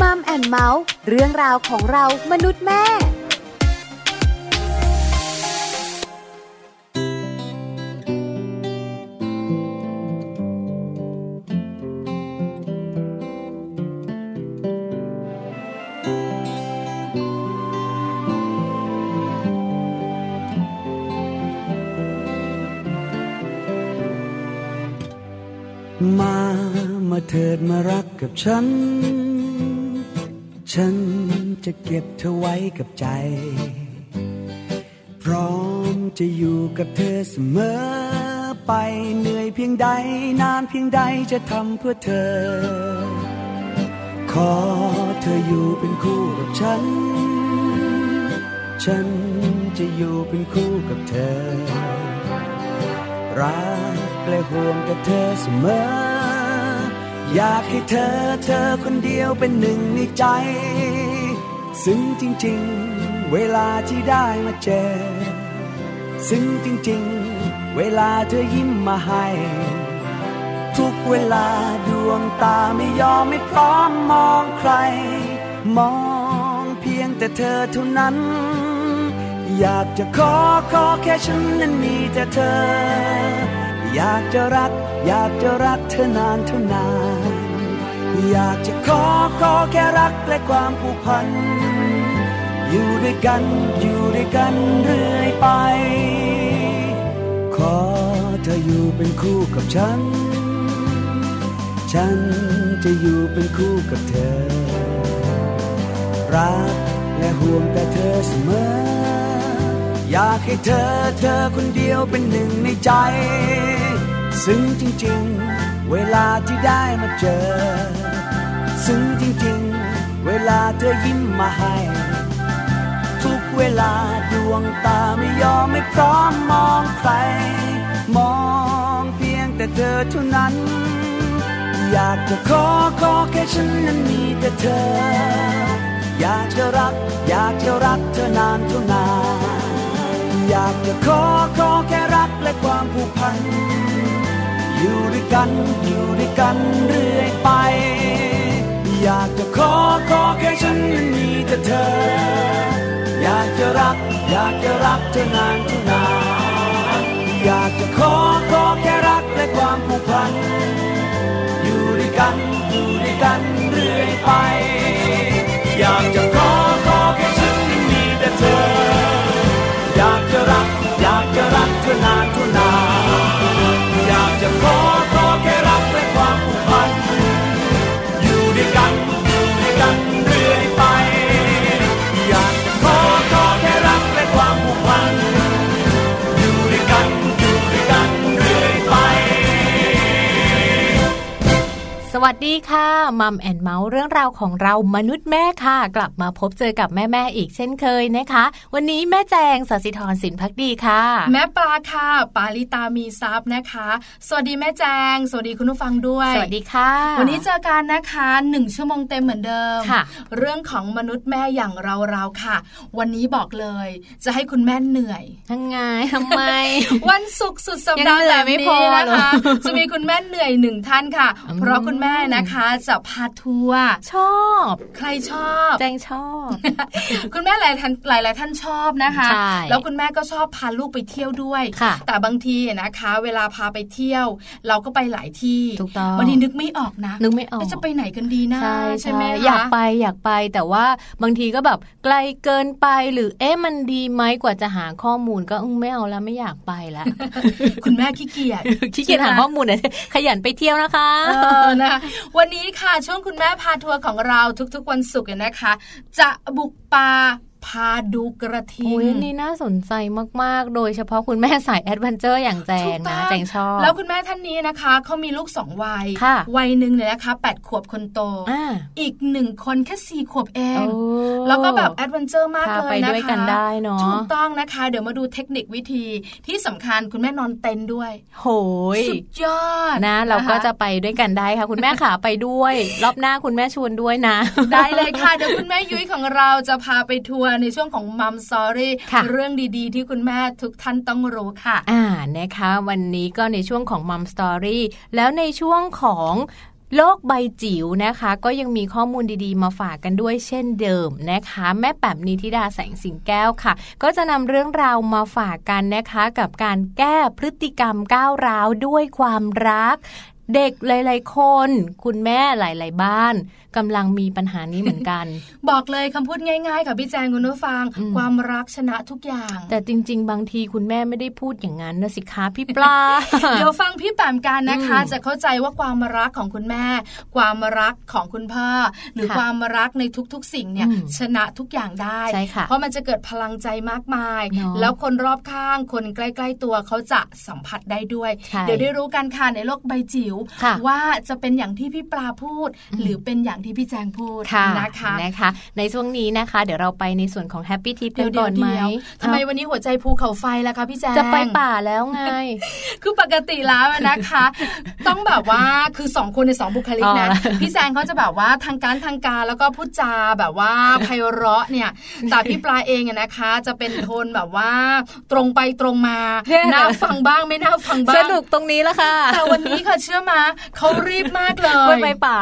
มัมแอนเมาส์เรื่องราวของเรามนุษย์แม่มา มาเถิดมารักกับฉัน ฉันจะเก็บเธอไว้กับใจ พร้อมจะอยู่กับเธอเสมอไปเหนื่อยเพียงใด นานเพียงใดจะทำเพื่อเธอ ขอเธออยู่เป็นคู่กับฉัน ฉันจะอยู่เป็นคู่กับเธอ รักและห่วงกับเธอเสมอ อยากให้เธอเธอคนเดียวเป็นหนึ่งในใจ ซึ่งจริง ๆ เวลาที่ได้มาเจอ ซึ่งจริง ๆ เวลาเธอยิ้มมาให้ ทุกเวลาดวงตาไม่ยอมไม่พร้อมมองใคร มองเพียงแต่เธอเท่านั้น อยากจะขอขอแค่ฉันนั้นมีแต่เธอ อยากจะรัก อยากจะรักเธอนานเท่านาน อยากจะขอขอแค่รักและความผูกพัน อยู่ด้วยกันอยู่ด้วยกันเรื่อยไป ขอเธออยู่เป็นคู่กับฉัน ฉันจะอยู่เป็นคู่กับเธอ รักและห่วงแต่เธอเสมอ อยากให้เธอเธอคนเดียวเป็นหนึ่งในใจ ซึ่งจริง ๆ เวลาที่ได้มาเจอ ซึ่งจริง ๆ เวลาเธอยิ้มมาให้ ทุกเวลาดวงตาไม่ยอมไม่พร้อมมองใคร มองเพียงแต่เธอเท่านั้น อยากจะขอขอแค่ฉันนั้นมีแต่เธอ อยากจะรัก อยากจะรักเธอนานเท่านานอยากจะขอขอแค่รักและความผูกพัน กันอยู่ด้วยกันเรื่อยไป อยากจะขอขอแค่ฉันมีแต่เธอ อยากจะรัก อยากจะรักเธอนานเท่านานอยากจะขอขอแค่รักและความผูกพัน อยู่ด้วยกันอยู่ด้วยกันเรื่อยไป อยากจะขอขอแค่ฉันนั้นมีแต่เธอ อยากจะรัก อยากจะรักเธอนานเท่านานอยากจะขอ วัสดีค่ะมัมแอนเมาส์เรื่องราวของเรามนุษย์แม่ค่ะ กลับมาพบเจอกับแม่แม่ๆอีกเช่นเคยนะคะ วันนี้แม่แจงสศิธรสินพักดีค่ะ แม่ปลาค่ะ ปาลิตามีซับนะคะ สวัสดีแม่แจง สวัสดีคุณผู้ฟังด้วย สวัสดีค่ะ วันนี้เจอกันนะคะหนึ่งชั่วโมงเต็มเหมือนเดิมค่ะเรื่องของมนุษย์แม่อย่างเราเราๆค่ะ วันนี้บอกเลย จะให้คุณแม่เหนื่อยทั้งไงทำไม วันศุกร์สุดสัปดาห์ยังเหนื่แบอยบไม่พนี้อนะคะเหรอจะมีคุณแม่เหนื่อยหนึ่งท่านค่ะอืมเพราะคุณแม่นะคะ จะพาทัวร์ชอบ ใครชอบแจงชอบ คุณแม่หลายท่านหลายหลายท่านชอบนะคะใช่แล้วคุณแม่ก็ชอบพาลูกไปเที่ยวด้วยค่ะแต่บางทีนะคะ เวลาพาไปเที่ยว เราก็ไปหลายที่ถูกต้องบางทีนึกไม่ออกนะนึกไม่ออกเอ๊ะจะไปไหนกันดีนะใช่ใช่ไหมคะอยากไปอยากไปแต่ว่าบางทีก็แบบไกลเกินไปหรือเอ๊ะมันดีไหมกว่าจะหาข้อมูลก็อืมไม่เอาแล้วไม่อยากไปแล้วคุณแม่ขี้เกียจขี้เกียจหาข้อมูลเนี่ยขยันไปเที่ยวนะคะเออนะคะวันนี้ค่ะช่วงคุณแม่พาทัวร์ของเราทุกๆวันศุกร์เนี่ยนะคะ จะบุกป่า พาดูกระทิโอ้ยอันนี้น่าสนใจมากๆ โดยเฉพาะคุณแม่สาย adventure อย่างแจงถูกต้นะแจงชอบ แล้วคุณแม่ท่านนี้นะคะเขามีลูกสองวัยค่ะวัยหนึ่งเนี่ยนะคะแปดขวบคนโตอ่าอีกหนึ่งคนแค่สี่ขวบเองโอ้แล้วก็แบบ adventure มากพาไปเลยนะคะด้วยกันได้เนอะถูกต้องนะคะ เดี๋ยวมาดูเทคนิควิธีที่สำคัญคุณแม่นอนเต็นท์ด้วย โหยสุดยอดนะ เราก็จะไปด้วยกันได้ค่ะ คุณแม่ขาไปด้วย รอบหน้าคุณแม่ชวนด้วยนะ ได้เลยค่ะเดี๋ยวคุณแม่ยุ้ยของเราจะพาไปทัวร์ในช่วงของ Mum Story ค่ะเรื่องดีๆ ที่คุณแม่ทุกท่านต้องรู้ค่ะ อ่านะคะ วันนี้ก็ในช่วงของ Mum Story แล้วในช่วงของโลกใบจิ๋วนะคะ ก็ยังมีข้อมูลดีๆ มาฝากกันด้วยเช่นเดิมนะคะ แม่แป๋มนิธิดาแสงสิงแก้วค่ะ ก็จะนำเรื่องราวมาฝากกันนะคะ กับการแก้พฤติกรรมก้าวร้าวด้วยความรัก เด็กหลาย ๆ คน คุณแม่หลาย ๆ บ้านกำลังมีปัญหานี้เหมือนกัน บอกเลยคำพูดง่าย ๆ ค่ะพี่แจงคุณผู้ฟังอืมความรักชนะทุกอย่าง แต่จริง ๆ บางทีคุณแม่ไม่ได้พูดอย่างนั้นนะสิคะพี่ปลาเดี๋ยวฟังพี่แปมกันนะคะอืมจะเข้าใจว่าความรักของคุณแม่ ความรักของคุณพ่อ หรือค่ะความรักในทุก ๆ สิ่งเนี่ยอืมชนะทุกอย่างได้ใช่ค่ะเพราะมันจะเกิดพลังใจมากมายเนอะแล้วคนรอบข้างคนใกล้ ๆ ตัวเขาจะสัมผัสได้ด้วยใช่เดี๋ยวได้รู้กันค่ะในโลกใบจิ๋วค่ะว่าจะเป็นอย่างที่พี่ปลาพูดอืมหรือเป็นอย่างที่พี่แจงพูดค่ะนะคะนะคะ ในช่วงนี้นะคะ เดี๋ยวเราไปในส่วนของแฮปปี้ทิปกัเดี๋ยนวเดี๋ก่ยอวนไหมเดี๋ยวทำไมเอ้าวันนี้หัวใจภูเขาไฟล่ะคะพี่แจงจะไปป่าแล้วไง คือปกติแล้วนะคะ ต้องแบบว่าคือสองคนในสองบุคลิกนะอ๋อพี่แซงเขาจะแบบว่าทางการทางการแล้วก็พูดจาแบบว่าไพเราะเนี่ยแต่พี่ปลาเองอะนะคะ จะเป็นโทนแบบว่า ตรงไปตรงมาเนี่ยน่าฟังบ้างไม่น่าฟังบ้างสนุกตรงนี้ละค่ะแต่วันนี้ค่ะเชื่อมาเขารีบมากเลไปยไปป่า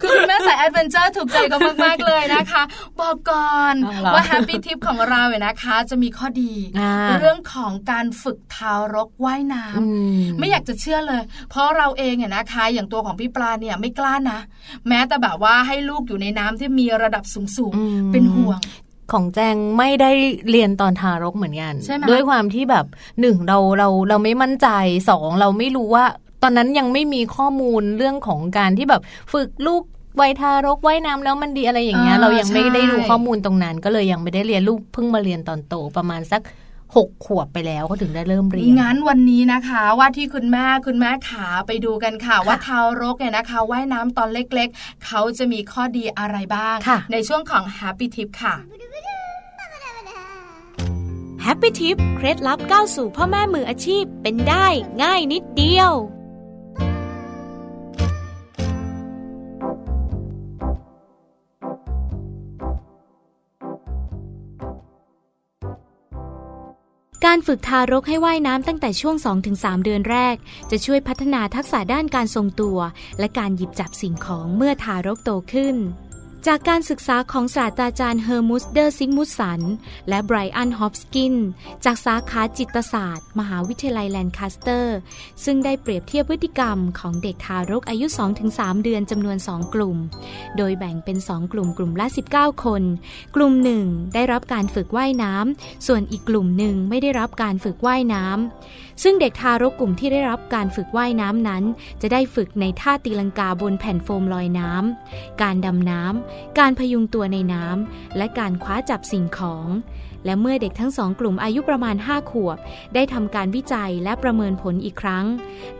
คือคุณแม่สาย adventure ถูกใจเขามากๆเลยนะคะ บอกก่อนเอาเหรอว่า Happy Tip ของเราเนี่ยนะคะ จะมีข้อดีอ่าเรื่องของการฝึกทารกว่ายน้ำอืมไม่อยากจะเชื่อเลย เพราะเราเองเนี่ยนะคะ อย่างตัวของพี่ปลาเนี่ยไม่กล้านะ แม้แต่แบบว่าให้ลูกอยู่ในน้ำที่มีระดับสูงสูงๆอืมเป็นห่วงของแจงไม่ได้เรียนตอนทารกเหมือนกันใช่ไหมด้วยความที่แบบหนึ่งเราเราเราไม่มั่นใจสองเราไม่รู้ว่า ตอนนั้นยังไม่มีข้อมูลเรื่องของการที่แบบฝึกลูกวัยทารกว่ายน้ำแล้วมันดีอะไรอย่างเงี้ยเรายังไม่ได้รู้ข้อมูลตรงนั้น ก็เลยยังไม่ได้เรียนลูกเพิ่งมาเรียนตอนโตประมาณสักหกขวบไปแล้วเขาถึงได้เริ่มเรียน งั้นวันนี้นะคะ ว่าที่คุณแม่คุณแม่ขาไปดูกันค่ะ ว่าทารกเนี่ยนะคะว่ายน้ำตอนเล็กๆ เขาจะมีข้อดีอะไรบ้างค่ะในช่วงของ Happy Tip ค่ะแฮปปี้ทิปเคล็ดลับก้าวสู่พ่อแม่มืออาชีพเป็นได้ง่ายนิดเดียว ฝึกทารกให้ว่ายน้ำตั้งแต่ช่วง 2-3 เดือนแรก จะช่วยพัฒนาทักษะด้านการทรงตัว และการหยิบจับสิ่งของเมื่อทารกโตขึ้น จากการศึกษาของศาสตราจารย์เฮอร์มุสเดอร์ซิงมุสสัน และไบรอันฮอปสกิน จากสาขาจิตศาสตร์ มหาวิทยาลัยแลนคาสเตอร์ ซึ่งได้เปรียบเทียบพฤติกรรมของเด็กทารกอายุ 2-3 เดือนจำนวน 2 กลุ่ม โดยแบ่งเป็น 2 กลุ่มกลุ่มละ 19 คน กลุ่มหนึ่งได้รับการฝึกว่ายน้ำ ส่วนอีกกลุ่มหนึ่งไม่ได้รับการฝึกว่ายน้ำ ซึ่งเด็กทารกกลุ่มที่ได้รับการฝึกว่ายน้ำนั้น จะได้ฝึกในท่าตีลังกาบนแผ่นโฟมลอยน้ำการดำน้ำการพยุงตัวในน้ำและการคว้าจับสิ่งของ และเมื่อเด็กทั้งสองกลุ่มอายุประมาณ 5 ขวบ ได้ทำการวิจัยและประเมินผลอีกครั้ง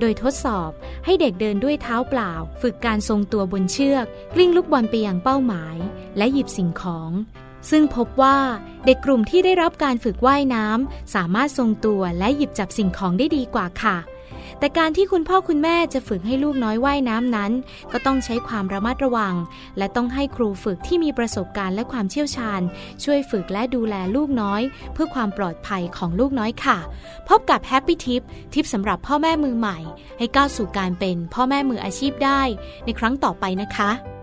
โดยทดสอบให้เด็กเดินด้วยเท้าเปล่า ฝึกการทรงตัวบนเชือก กลิ้งลูกบอลไปยังเป้าหมาย และหยิบสิ่งของซึ่งพบว่าเด็กกลุ่มที่ได้รับการฝึกว่ายน้ำสามารถทรงตัวและหยิบจับสิ่งของได้ดีกว่าค่ะ แต่การที่คุณพ่อคุณแม่จะฝึกให้ลูกน้อยว่ายน้ำนั้น ก็ต้องใช้ความระมัดระวัง และต้องให้ครูฝึกที่มีประสบการณ์และความเชี่ยวชาญ ช่วยฝึกและดูแลลูกน้อย เพื่อความปลอดภัยของลูกน้อยค่ะ พบกับแฮปปี้ทิปทิปสำหรับพ่อแม่มือใหม่ ให้ก้าวสู่การเป็นพ่อแม่มืออาชีพได้ ในครั้งต่อไปนะคะ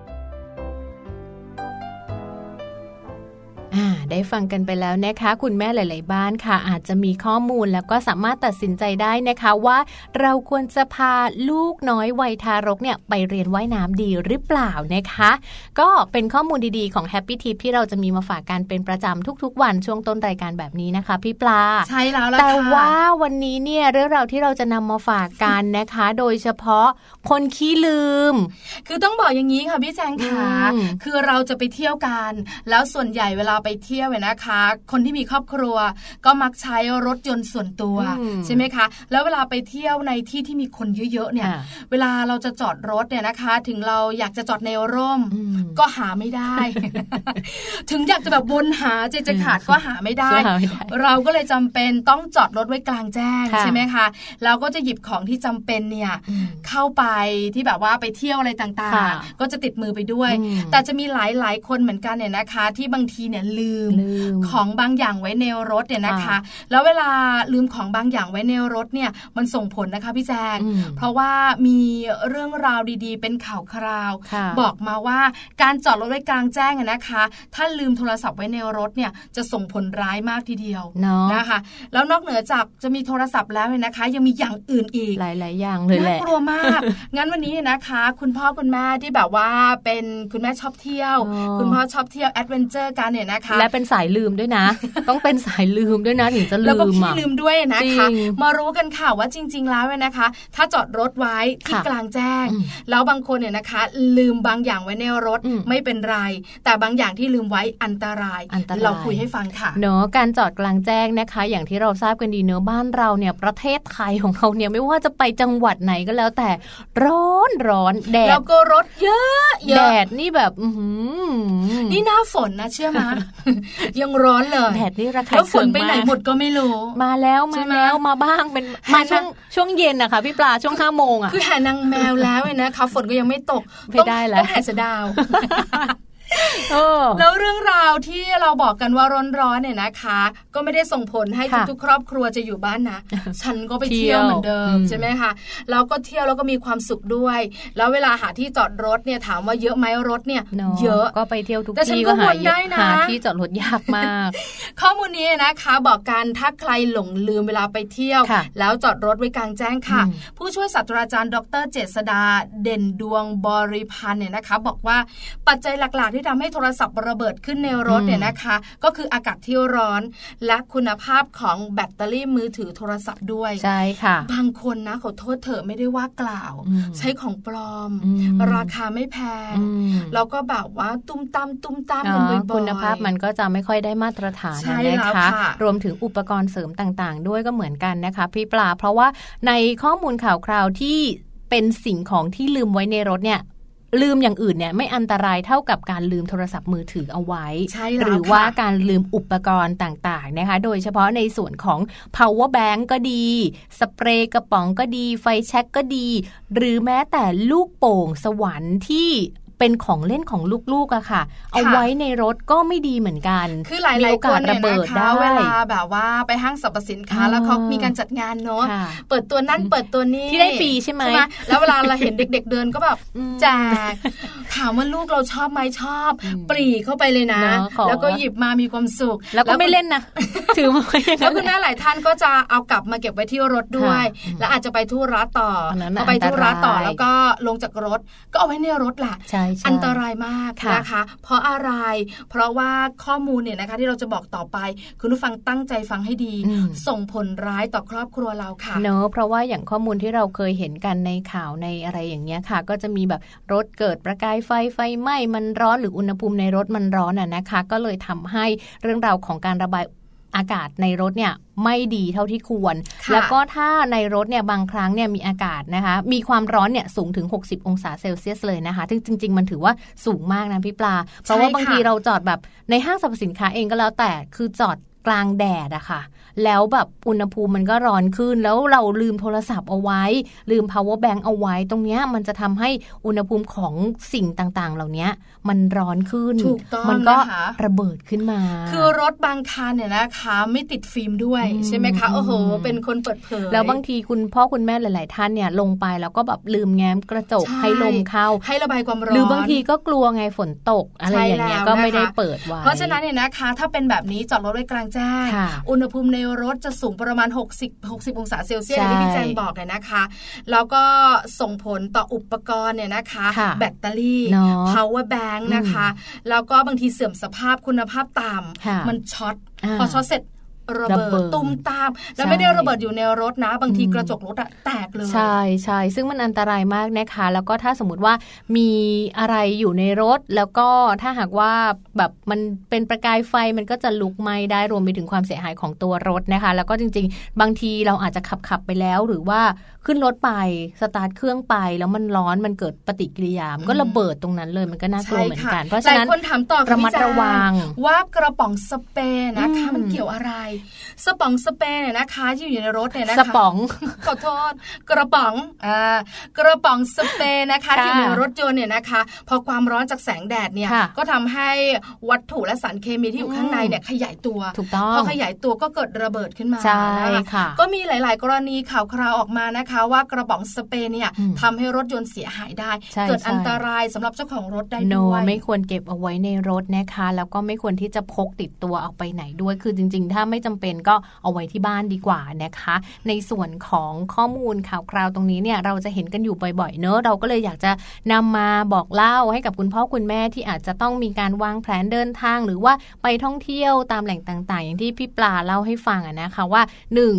ได้ฟังกันไปแล้วนะคะ คุณแม่หลาย ๆ บ้านค่ะ อาจจะมีข้อมูลแล้วก็สามารถตัดสินใจได้นะคะว่าเราควรจะพาลูกน้อยวัยทารกเนี่ยไปเรียนว่ายน้ำดีหรือเปล่านะคะ ก็เป็นข้อมูลดี ๆ ของ Happy Tip ที่เราจะมีมาฝากกันเป็นประจำทุก ๆ วันช่วงต้นรายการแบบนี้นะคะ พี่ปลาใช่แล้วล่ะแต่ค่ะว่าวันนี้เนี่ยเรื่องราวที่เราจะนำมาฝากกันนะคะ โดยเฉพาะคนขี้ลืม คือต้องบอกอย่างนี้ค่ะพี่แจงขาอืมคือเราจะไปเที่ยวกัน แล้วส่วนใหญ่เวลาไปเที่ยวเนี่ยนะคะ คนที่มีครอบครัวก็มักใช้รถยนต์ส่วนตัวอืมใช่ไหมคะ แล้วเวลาไปเที่ยวในที่ที่มีคนเยอะๆเนี่ยอ่าเวลาเราจะจอดรถเนี่ยนะคะ ถึงเราอยากจะจอดในร่มอืมก็หาไม่ได้ ถึงอยากจะแบบวนหาใจจะขาดก็หาไม่ได้ก็หาไม่ได้ เราก็เลยจำเป็นต้องจอดรถไว้กลางแจ้งค่ะใช่ไหมคะแล้วก็จะหยิบของที่จำเป็นเนี่ยอืมเข้าไปที่แบบว่าไปเที่ยวอะไรต่างค่ะๆก็จะติดมือไปด้วยอืมแต่จะมีหลายๆคนเหมือนกันเนี่ยนะคะ ที่บางทีเนี่ยลืมมลืมของบางอย่างไว้ในรถเนี่ยนะคะค่ะแล้วเวลาลืมของบางอย่างไว้ในรถเนี่ยมันส่งผลนะคะพี่แจงอืมเพราะว่ามีเรื่องราวดีๆ เป็นข่าวคราวค่ะบอกมาว่าการจอดรถไว้กลางแจ้งอะนะคะ ถ้าลืมโทรศัพท์ไว้ในรถเนี่ยจะส่งผลร้ายมากทีเดียวเนาะนะคะ แล้วนอกเหนือจากจะมีโทรศัพท์แล้วเนี่ยนะคะ ยังมีอย่างอื่นอีกหลาย ๆ อย่างเลยแหน่าละกลัวมาก งั้นวันนี้นะคะ คุณพ่อคุณแม่ที่แบบว่าเป็นคุณแม่ชอบเที่ยวอ๋อคุณพ่อชอบเที่ยว adventure กันเนี่ยนะคะและเป็นสายลืมด้วยนะ ต้องเป็นสายลืมด้วยนะถึงจะแล้วก็ลืมขี้อะลืมด้วยนะคะจริงมารู้กันค่ะว่าจริง ๆ แล้วเนี่ยนะคะ ถ้าจอดรถไว้ที่ค่ะกลางแจ้งอืมแล้วบางคนเนี่ยนะคะ ลืมบางอย่างไว้ในรถอืมไม่เป็นไร แต่บางอย่างที่ลืมไว้อันตรายอันตรายเราคุยให้ฟังค่ะเนอะการจอดกลางแจ้งนะคะ อย่างที่เราทราบกันดีเนอะบ้านเราเนี่ยประเทศไทยของเราเนี่ยไม่ว่าจะไปจังหวัดไหนก็แล้วแต่ร้อนร้อนแดแล้ดวก็รถเยอะเยแดอะดนี่แบบอื้อหือนี่หน้าฝนนะเชื่อมายังร้อนเลยแดดนี่ระคายแล้วฝเคือนงไปไหนมากหมดก็ไม่รู้ มาแล้วใช่มาไหมแล้วมาบ้างเป็นมาเห็นไหมช่วงช่วงเย็นนะคะพี่ปลาช่วงห้าโมงอะคือแห่นางแมวแล้วเนี่ยนะคะฝนก็ยังไม่ตกไม่ได้แล้วต้องแห่เสอดาวเออ แล้วเรื่องราวที่เราบอกกันว่าร้อนๆเนี่ยนะคะ ก็ไม่ได้ส่งผลให้ค่ะทุกๆ ครอบครัวจะอยู่บ้านนะ ฉันก็ไปเที่เที่ยยววเหมือนเดิมอืมใช่ไหมคะแล้วก็เที่ยวแล้วก็มีความสุขด้วย แล้วเวลาหาที่จอดรถเนี่ยถามว่าเยอะไหมรถเนี่ยเนอะเยอะก็ไปเที่ยวทุกแต่ฉันที่ก็ก็หาวนได้นะหาที่จอดรถยากมาก ข้อมูลนี้นะคะบอกกันถ้าใครหลงลืมเวลาไปเที่ยวค่ะแล้วจอดรถไว้กลางแจ้งค่ะอืมผู้ช่วยศาสตราจารย์ ดร เจษดาเด่นดวงบริพันธ์เนี่ยนะคะ บอกว่าปัจจัยหลักๆที่ทำให้โทรศัพท์ระเบิดขึ้นในรถอืมเนี่ยนะคะ ก็คืออากาศที่ร้อน และคุณภาพของแบตเตอรี่มือถือโทรศัพท์ด้วยใช่ค่ะ บางคนนะขอโทษเถอะไม่ได้ว่ากล่าวอืมใช้ของปลอมอืมราคาไม่แพงอืมแล้วก็แบบว่าตุ้มตามตุ้มตามเนกันบ่ออะยๆคุณภาพมันก็จะไม่ค่อยได้มาตรฐานใช่นะแล้วคะค่ะรวมถึงอุปกรณ์เสริมต่างๆ ด้วยก็เหมือนกันนะคะ พี่ปลาเพราะว่าในข้อมูลข่าวคราวที่เป็นสิ่งของที่ลืมไว้ในรถเนี่ย ลืมอย่างอื่นเนี่ยไม่อันตรายเท่ากับการลืมโทรศัพท์มือถือเอาไว้ใช่แล้วหรือว่าค่ะการลืมอุปกรณ์ต่างๆนะคะ โดยเฉพาะในส่วนของ power bank ก็ดี สเปรย์กระป๋องก็ดี ไฟแช็กก็ดี หรือแม้แต่ลูกโป่งสวรรค์ที่ เป็นของเล่นของลูกๆอะค่ะ เอาไว้ในรถก็ไม่ดีเหมือนกัน คือหลายมีหลายโอคกาสนเนี่ยระเบิดนะคะได้เวลาแบบว่าไปห้างสรรพสินค้าอ่าแล้วเขามีการจัดงานเนาะค่ะเปิดตัวนั่นเปิดตัวนี้ที่ได้ฟรีใช่ไหมแล้วเวลาเราเห็นเด็ก ๆ เดินก็แบบอืมแจกถามว่าลูกเราชอบไหมชอบอืมปรีเข้าไปเลยนะเนอะขอแล้วก็หยิบมามีความสุข แล้วก็ไม่เล่นนะถือมาไว้อย่างแล้นั้วนคุณแม่หลายท่านก็จะเอากลับมาเก็บไว้ที่รถด้วยค่ะแล้วอาจจะไปธุระต่ออนนั้นพน่ะอไปธุระต่ออันตรายแล้วก็ลงจากรถก็เอาไว้ในรถแหละใช่ใช่อันตรายมากค่ะนะคะ เพราะอะไร เพราะว่าข้อมูลเนี่ยนะคะที่เราจะบอกต่อไป คุณผู้ฟังตั้งใจฟังให้ดีอืมส่งผลร้ายต่อครอบครัวเราค่ะ เนอะเพราะว่าอย่างข้อมูลที่เราเคยเห็นกันในข่าวในอะไรอย่างเงี้ยค่ะ ก็จะมีแบบรถเกิดประกายไฟไฟไหม้มันร้อนหรืออุณหภูมิในรถมันร้อนอะนะคะ ก็เลยทำให้เรื่องราวของการระบาย อากาศในรถเนี่ยไม่ดีเท่าที่ควรค่ะแล้วก็ถ้าในรถเนี่ยบางครั้งเนี่ยมีอากาศนะคะ มีความร้อนเนี่ยสูงถึง 60 องศาเซลเซียสเลยนะคะซึ่งจริง ๆ มันถือว่าสูงมากนะพี่ปลา เพราะว่าบางทีเราจอดแบบในห้างสรรพสินค้าเองก็แล้วแต่คือจอดกลางแดดอะค่ะ แล้วแบบอุณหภูมิมันก็ร้อนขึ้น แล้วเราลืมโทรศัพท์เอาไว้ ลืม power bank เอาไว้ ตรงเนี้ยมันจะทำให้อุณหภูมิของสิ่งต่างๆ เหล่านี้มันร้อนขึ้นถูกต้องมันก็นะคะระเบิดขึ้นมา คือรถบางคันเนี่ยนะคะ ไม่ติดฟิล์มด้วยอืมใช่ไหมคะโอ้โหอืมเป็นคนเปิดเผยแล้วบางทีคุณพ่อคุณแม่หลาย ๆ ท่านเนี่ยลงไปแล้วก็แบบลืมแง้มกระจกใช่ให้ลมเข้า ให้ระบายความร้อนหรือบางทีก็กลัวไงฝนตกอะไรอย่างเงี้ยใช่แล้วก็ไม่ได้นะคะเปิดไว้เพราะฉะนั้นเนี่ยนะคะ ถ้าเป็นแบบนี้จอดรถไว้กลางแจ้งค่ะอุณหภูมิในรถจะสูงประมาณ 60 60 องศาเซลเซียสใช่อย่างที่พี่แจงบอกเลยนะคะแล้วก็ส่งผลต่ออุปกรณ์เนี่ยนะคะค่ะแบตเตอรี่เนาะ power bank นะคะ แล้วก็บางทีเสื่อมสภาพคุณภาพต่ำค่ะมันช็อตพอช็อตเสร็จ ระเบิดระเบิดตู้มตาม แล้วใช่ไม่ได้ระเบิดอยู่ในรถนะ บางทีอืมกระจกรถอะแตกเลย ใช่ใช่ซึ่งมันอันตรายมากนะคะ แล้วก็ถ้าสมมติว่ามีอะไรอยู่ในรถ แล้วก็ถ้าหากว่าแบบมันเป็นประกายไฟมันก็จะลุกไหม้ได้รวมไปถึงความเสียหายของตัวรถนะคะ แล้วก็จริง ๆ บางทีเราอาจจะขับขับไปแล้ว หรือว่าขึ้นรถไปสตาร์ทเครื่องไป แล้วมันร้อนมันเกิดปฏิกิริยามันก็ระเบิดตรงนั้นเลยมันก็น่ากลัวเหมือนกัน เพราะฉะนั้นหลายคนถามต่อระมัดระวังว่ากระป๋องสเปรย์นะคะอืมมันเกี่ยวอะไรสปองสเปนเนี่ยนะคะที่อยู่ในรถเนี่ยนะคะสปองขอโทษกระป๋องอ่ากระป๋องสเปรย์นะคะค่ะที่อยู่ในรถยนต์เนี่ยนะคะ พอความร้อนจากแสงแดดเนี่ยค่ะก็ทำให้วัตถุและสารเคมีที่อยู่ข้างในเนี่ยขยายตัวถูกต้องพอขยายตัวก็เกิดระเบิดขึ้นมาใช่นะคะค่ะก็มีหลาย ๆ กรณีข่าวคราวออกมานะคะ ว่ากระป๋องสเปรย์เนี่ยอืมทำให้รถยนต์เสียหายได้ใช่เกิดใช่อันตรายสำหรับเจ้าของรถได้โนด้วยไม่ควรเก็บเอาไว้ในรถนะคะ แล้วก็ไม่ควรที่จะพกติดตัวออกไปไหนด้วย คือจริง ๆ ถ้าไม่จำเป็นก็เอาไว้ที่บ้านดีกว่านะคะ ในส่วนของข้อมูลข่าวคราวตรงนี้เนี่ยเราจะเห็นกันอยู่บ่อยๆเนอะเราก็เลยอยากจะนำมาบอกเล่าให้กับคุณพ่อคุณแม่ที่อาจจะต้องมีการวางแผนเดินทาง หรือว่าไปท่องเที่ยวตามแหล่งต่างๆ อย่างที่พี่ปลาเล่าให้ฟังอะนะคะว่าหนึ่ง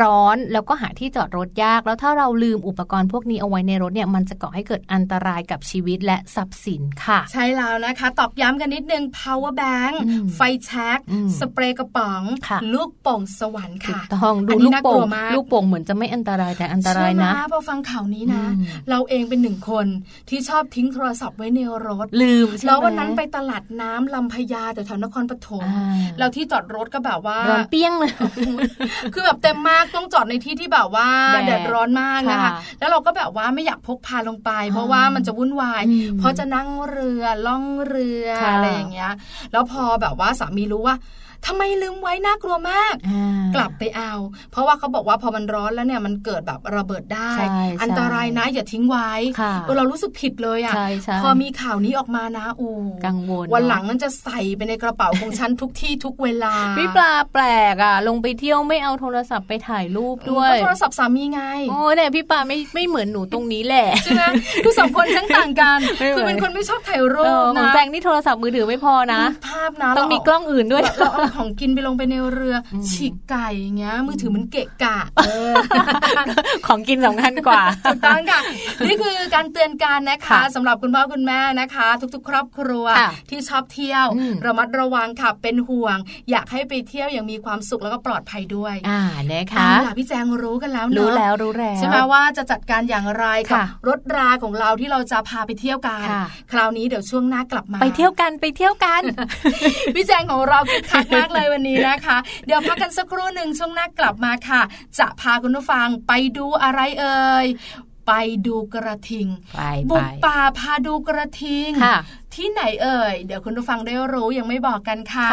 ร้อนแล้วก็หาที่จอดรถยาก แล้วถ้าเราลืมอุปกรณ์พวกนี้เอาไว้ในรถเนี่ยมันจะก่อให้เกิดอันตรายกับชีวิตและทรัพย์สินค่ะ ใช่แล้วนะคะ ตอกย้ำกันนิดนึง power bank อืมไฟแช็กอืมสเปรย์กระป๋องค่ะลูกโป่งสวรรค์ถูค่ะกต้องดูอันนี้ลูกน่ากโป่ลังวมากลูกโป่งเหมือนจะไม่อันตรายแต่อันตรายนะใช่ไหมพอฟังข่าวนี้นะอืมเราเองเป็นหนึ่งคนที่ชอบทิ้งโทรศัพท์ไว้ในรถ ลืมใช่ไหมแล้ววันนั้นไปตลาดน้ำลำพญาแต่แถวนครปฐมอ่าแล้วที่จอดรถก็แบบว่าร้อนเปี้ยงเลยคือแบบเต็มมากต้องจอดในที่ที่แบบว่าแดดแดดร้อนมากนะคะค่ะแล้วเราก็แบบว่าไม่อยากพกพาลงไป เพราะอ่าว่ามันจะวุ่นวายอืมเพราะจะนั่งเรือล่องเรือค่ะอะไรอย่างเงี้ย แล้วพอแบบว่าสามีรู้ว่า ทำไมลืมไว้น่ากลัวมากอ่ากลับไปเอา เพราะว่าเขาบอกว่าพอมันร้อนแล้วเนี่ยมันเกิดแบบระเบิดได้ใช่ใช่อันตรายนะอย่าทิ้งไว้ค่ะเออเรารู้สึกผิดเลยอะใช่ใช่พอมีข่าวนี้ออกมานะอูกังวลวันเนอะหลังมันจะใส่ไปในกระเป๋าของฉันทุกที่ทุกเวลาพี่ปลาแปลกอะ ลงไปเที่ยวไม่เอาโทรศัพท์ไปถ่ายรูปด้วยก็โทรศัพท์สามีไงโอ้เนี่ยพี่ปลาไม่ไม่เหมือนหนูตรงนี้แหละใช่ไหมคือสองคนทั้งต่างกันไม่เหมือนคือเป็นคนไม่ชอบถ่ายรูเอปอของนะแจงนี่โทรศัพท์มือถือไม่พอนะภาพนะต้องมีเรากล้องอื่นด้วยเราเอาของกินไปลงไปในเรืออมฉีกไก่อย่างเงี้ยมือถือมันเกะกะเออของกินสำคัญกว่าถูกต้องค่ะนี่คือการเตือนการนะคะค่ะสำหรับคุณพ่อคุณแม่นะคะ ทุกๆ ครอบครัวค่ะที่ชอบเที่ยวอืมระมัดระวังค่ะเป็นห่วง อยากให้ไปเที่ยวอย่างมีความสุขแล้วก็ปลอดภัยด้วยอ่านะคะเอาล่ะพี่แจงรู้กันแล้วเนอะรู้แล้วรู้แล้วใช่ไหมว่าจะจัดการอย่างไรกับค่ะรถราของเราที่เราจะพาไปเที่ยวกันค่ะคราวนี้เดี๋ยวช่วงหน้ากลับมา ไปเที่ยวกันไปเที่ยวกันพี่แจงของเราคึกคักมากเลยวันนี้นะคะ เดี๋ยวพักกันสักครู่หนึ่งช่วงหน้ากลับมาค่ะ จะพาคุณผู้ฟังไปดูอะไรเอ่ยไปดูกระทิงไปบุไปกป่าพาดูกระทิงค่ะที่ไหนเอ่ย เดี๋ยวคุณผู้ฟังได้รู้ยังไม่บอกกันค่ะ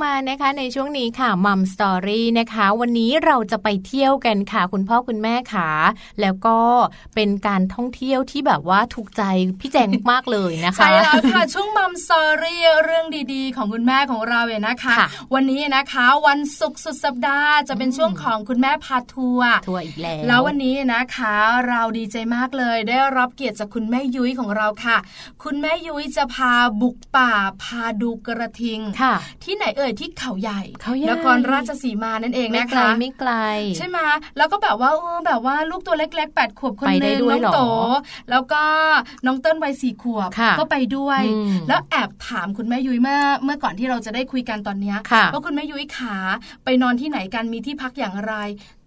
toma กลับเข้ามานะคะในช่วงนี้ค่ะ Mum Story นะคะ วันนี้เราจะไปเที่ยวกันค่ะ คุณพ่อคุณแม่ค่ะ แล้วก็เป็นการท่องเที่ยวที่แบบว่าถูกใจพี่แจงมากเลยนะคะใช่แล้วค่ะช่วง Mum Story เรื่องดีๆ ของคุณแม่ของเราเนี่ยนะคะค่ะวันนี้นะคะวันศุกร์สุดสัปดาห์จะเป็นช่วงของคุณแม่พาทัวร์ทัวร์อีกแล้วแล้ววันนี้นะคะ เราดีใจมากเลยได้รับเกียรติจากคุณแม่ยุ้ยของเราค่ะ คุณแม่ยุ้ยจะพาบุกป่าพาดูกระทิงค่ะที่ไหนเอ่ยที่เขาใหญ่เขาใหญ่นครราชสีมานั่นเองไม่นะไกลคะไม่ไกลใช่ไหมแล้วก็แบบว่าเออแบบว่าลูกตัวเล็กๆแปดขวบคนไปหได้นึงด้วยน้องเหรอโต แล้วก็น้องเติ้ลวัยสี่ขวบค่ะก็ไปด้วยอืมแล้วแอบถามคุณแม่ยุ้ยเมื่อเมื่อก่อนที่เราจะได้คุยกันตอนเนี้ยค่ะว่าคุณแม่ยุ้ยขาไปนอนที่ไหนกันมีที่พักอย่างไร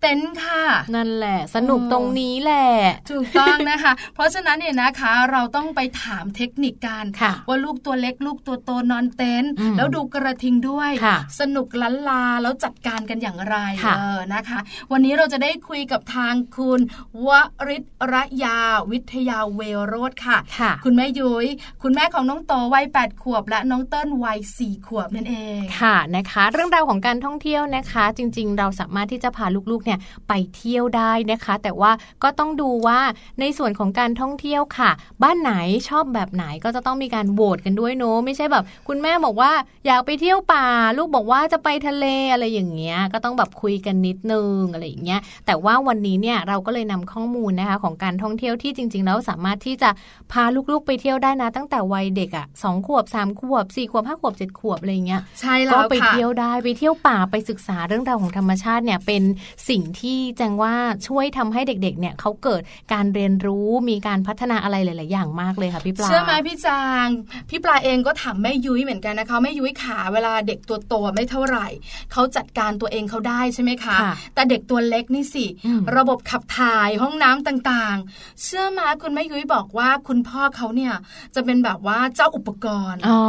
เต็นท์ค่ะ นั่นแหละ สนุกตรงนี้แหละ ถูกต้องนะคะ เพราะฉะนั้นเนี่ยนะคะเราต้องไปถามเทคนิคกันค่ะว่าลูกตัวเล็กลูกตัวโตนอนเต็นท์อืมแล้วดูกระทิงด้วยค่ะสนุกล้านลาแล้วจัดการกันอย่างไรค่ะเออนะคะ วันนี้เราจะได้คุยกับทางคุณวริศระยาวิทยาเวโรธค่ะค่ะ คุณแม่ยุย้ยคุณแม่ของน้องโตวัยแปดขวบ และน้องเติ้ลวัยสี่ขวบนั่นเองค่ะนะคะ เรื่องราวของการท่องเที่ยวนะคะ จริง ๆ เราสามารถที่จะพาลูกๆเนี่ยไปเที่ยวได้นะคะ แต่ว่าก็ต้องดูว่าในส่วนของการท่องเที่ยวค่ะ บ้านไหนชอบแบบไหนก็จะต้องมีการโหวตกันด้วยเนอะไม่ใช่แบบ คุณแม่บอกว่าอยากไปเที่ยวป่า ลูกบอกว่าจะไปทะเลอะไรอย่างเงี้ยก็ต้องแบบคุยกันนิดนึงอะไรอย่างเงี้ยแต่ว่าวันนี้เนี่ยเราก็เลยนำข้อมูลนะคะของการท่องเที่ยวที่จริง ๆ แล้วสามารถที่จะพาลูกๆไปเที่ยวได้นะ ตั้งแต่วัยเด็กอะ่ะสองขวบสามขวบสี่ขวบห้าขวบเจ็ดขวบอะไรอย่างเงี้ยใช่แล้ก็วไปค่ะเที่ยวได้ไปเที่ยวป่าไปศึกษาเรื่องราวของธรรมชาติเนี่ยเป็นสิ่งที่แจงว่าช่วยทำให้เด็กๆ เนี่ยเขาเกิดการเรียนรู้มีการพัฒนาอะไรหลาย ๆ อย่างมากเลยค่ะพี่ปลาเชื่อไหมพี่จางพี่ปลาเองก็ถามแม่ยุ้ยเหมือนกันนะคะแม่ยุ้ยขาเวลาเด็กตัวโตไม่เท่าไหร่เขาจัดการตัวเองเขาได้ใช่ไหมคะค่ะแต่เด็กตัวเล็กนี่สิอืมระบบขับถ่ายห้องน้ำต่างๆ เชื่อไหมาคุณแม่ยุ้ยบอกว่าคุณพ่อเขาเนี่ยจะเป็นแบบว่าเจ้าอุปกรณ์อ๋อ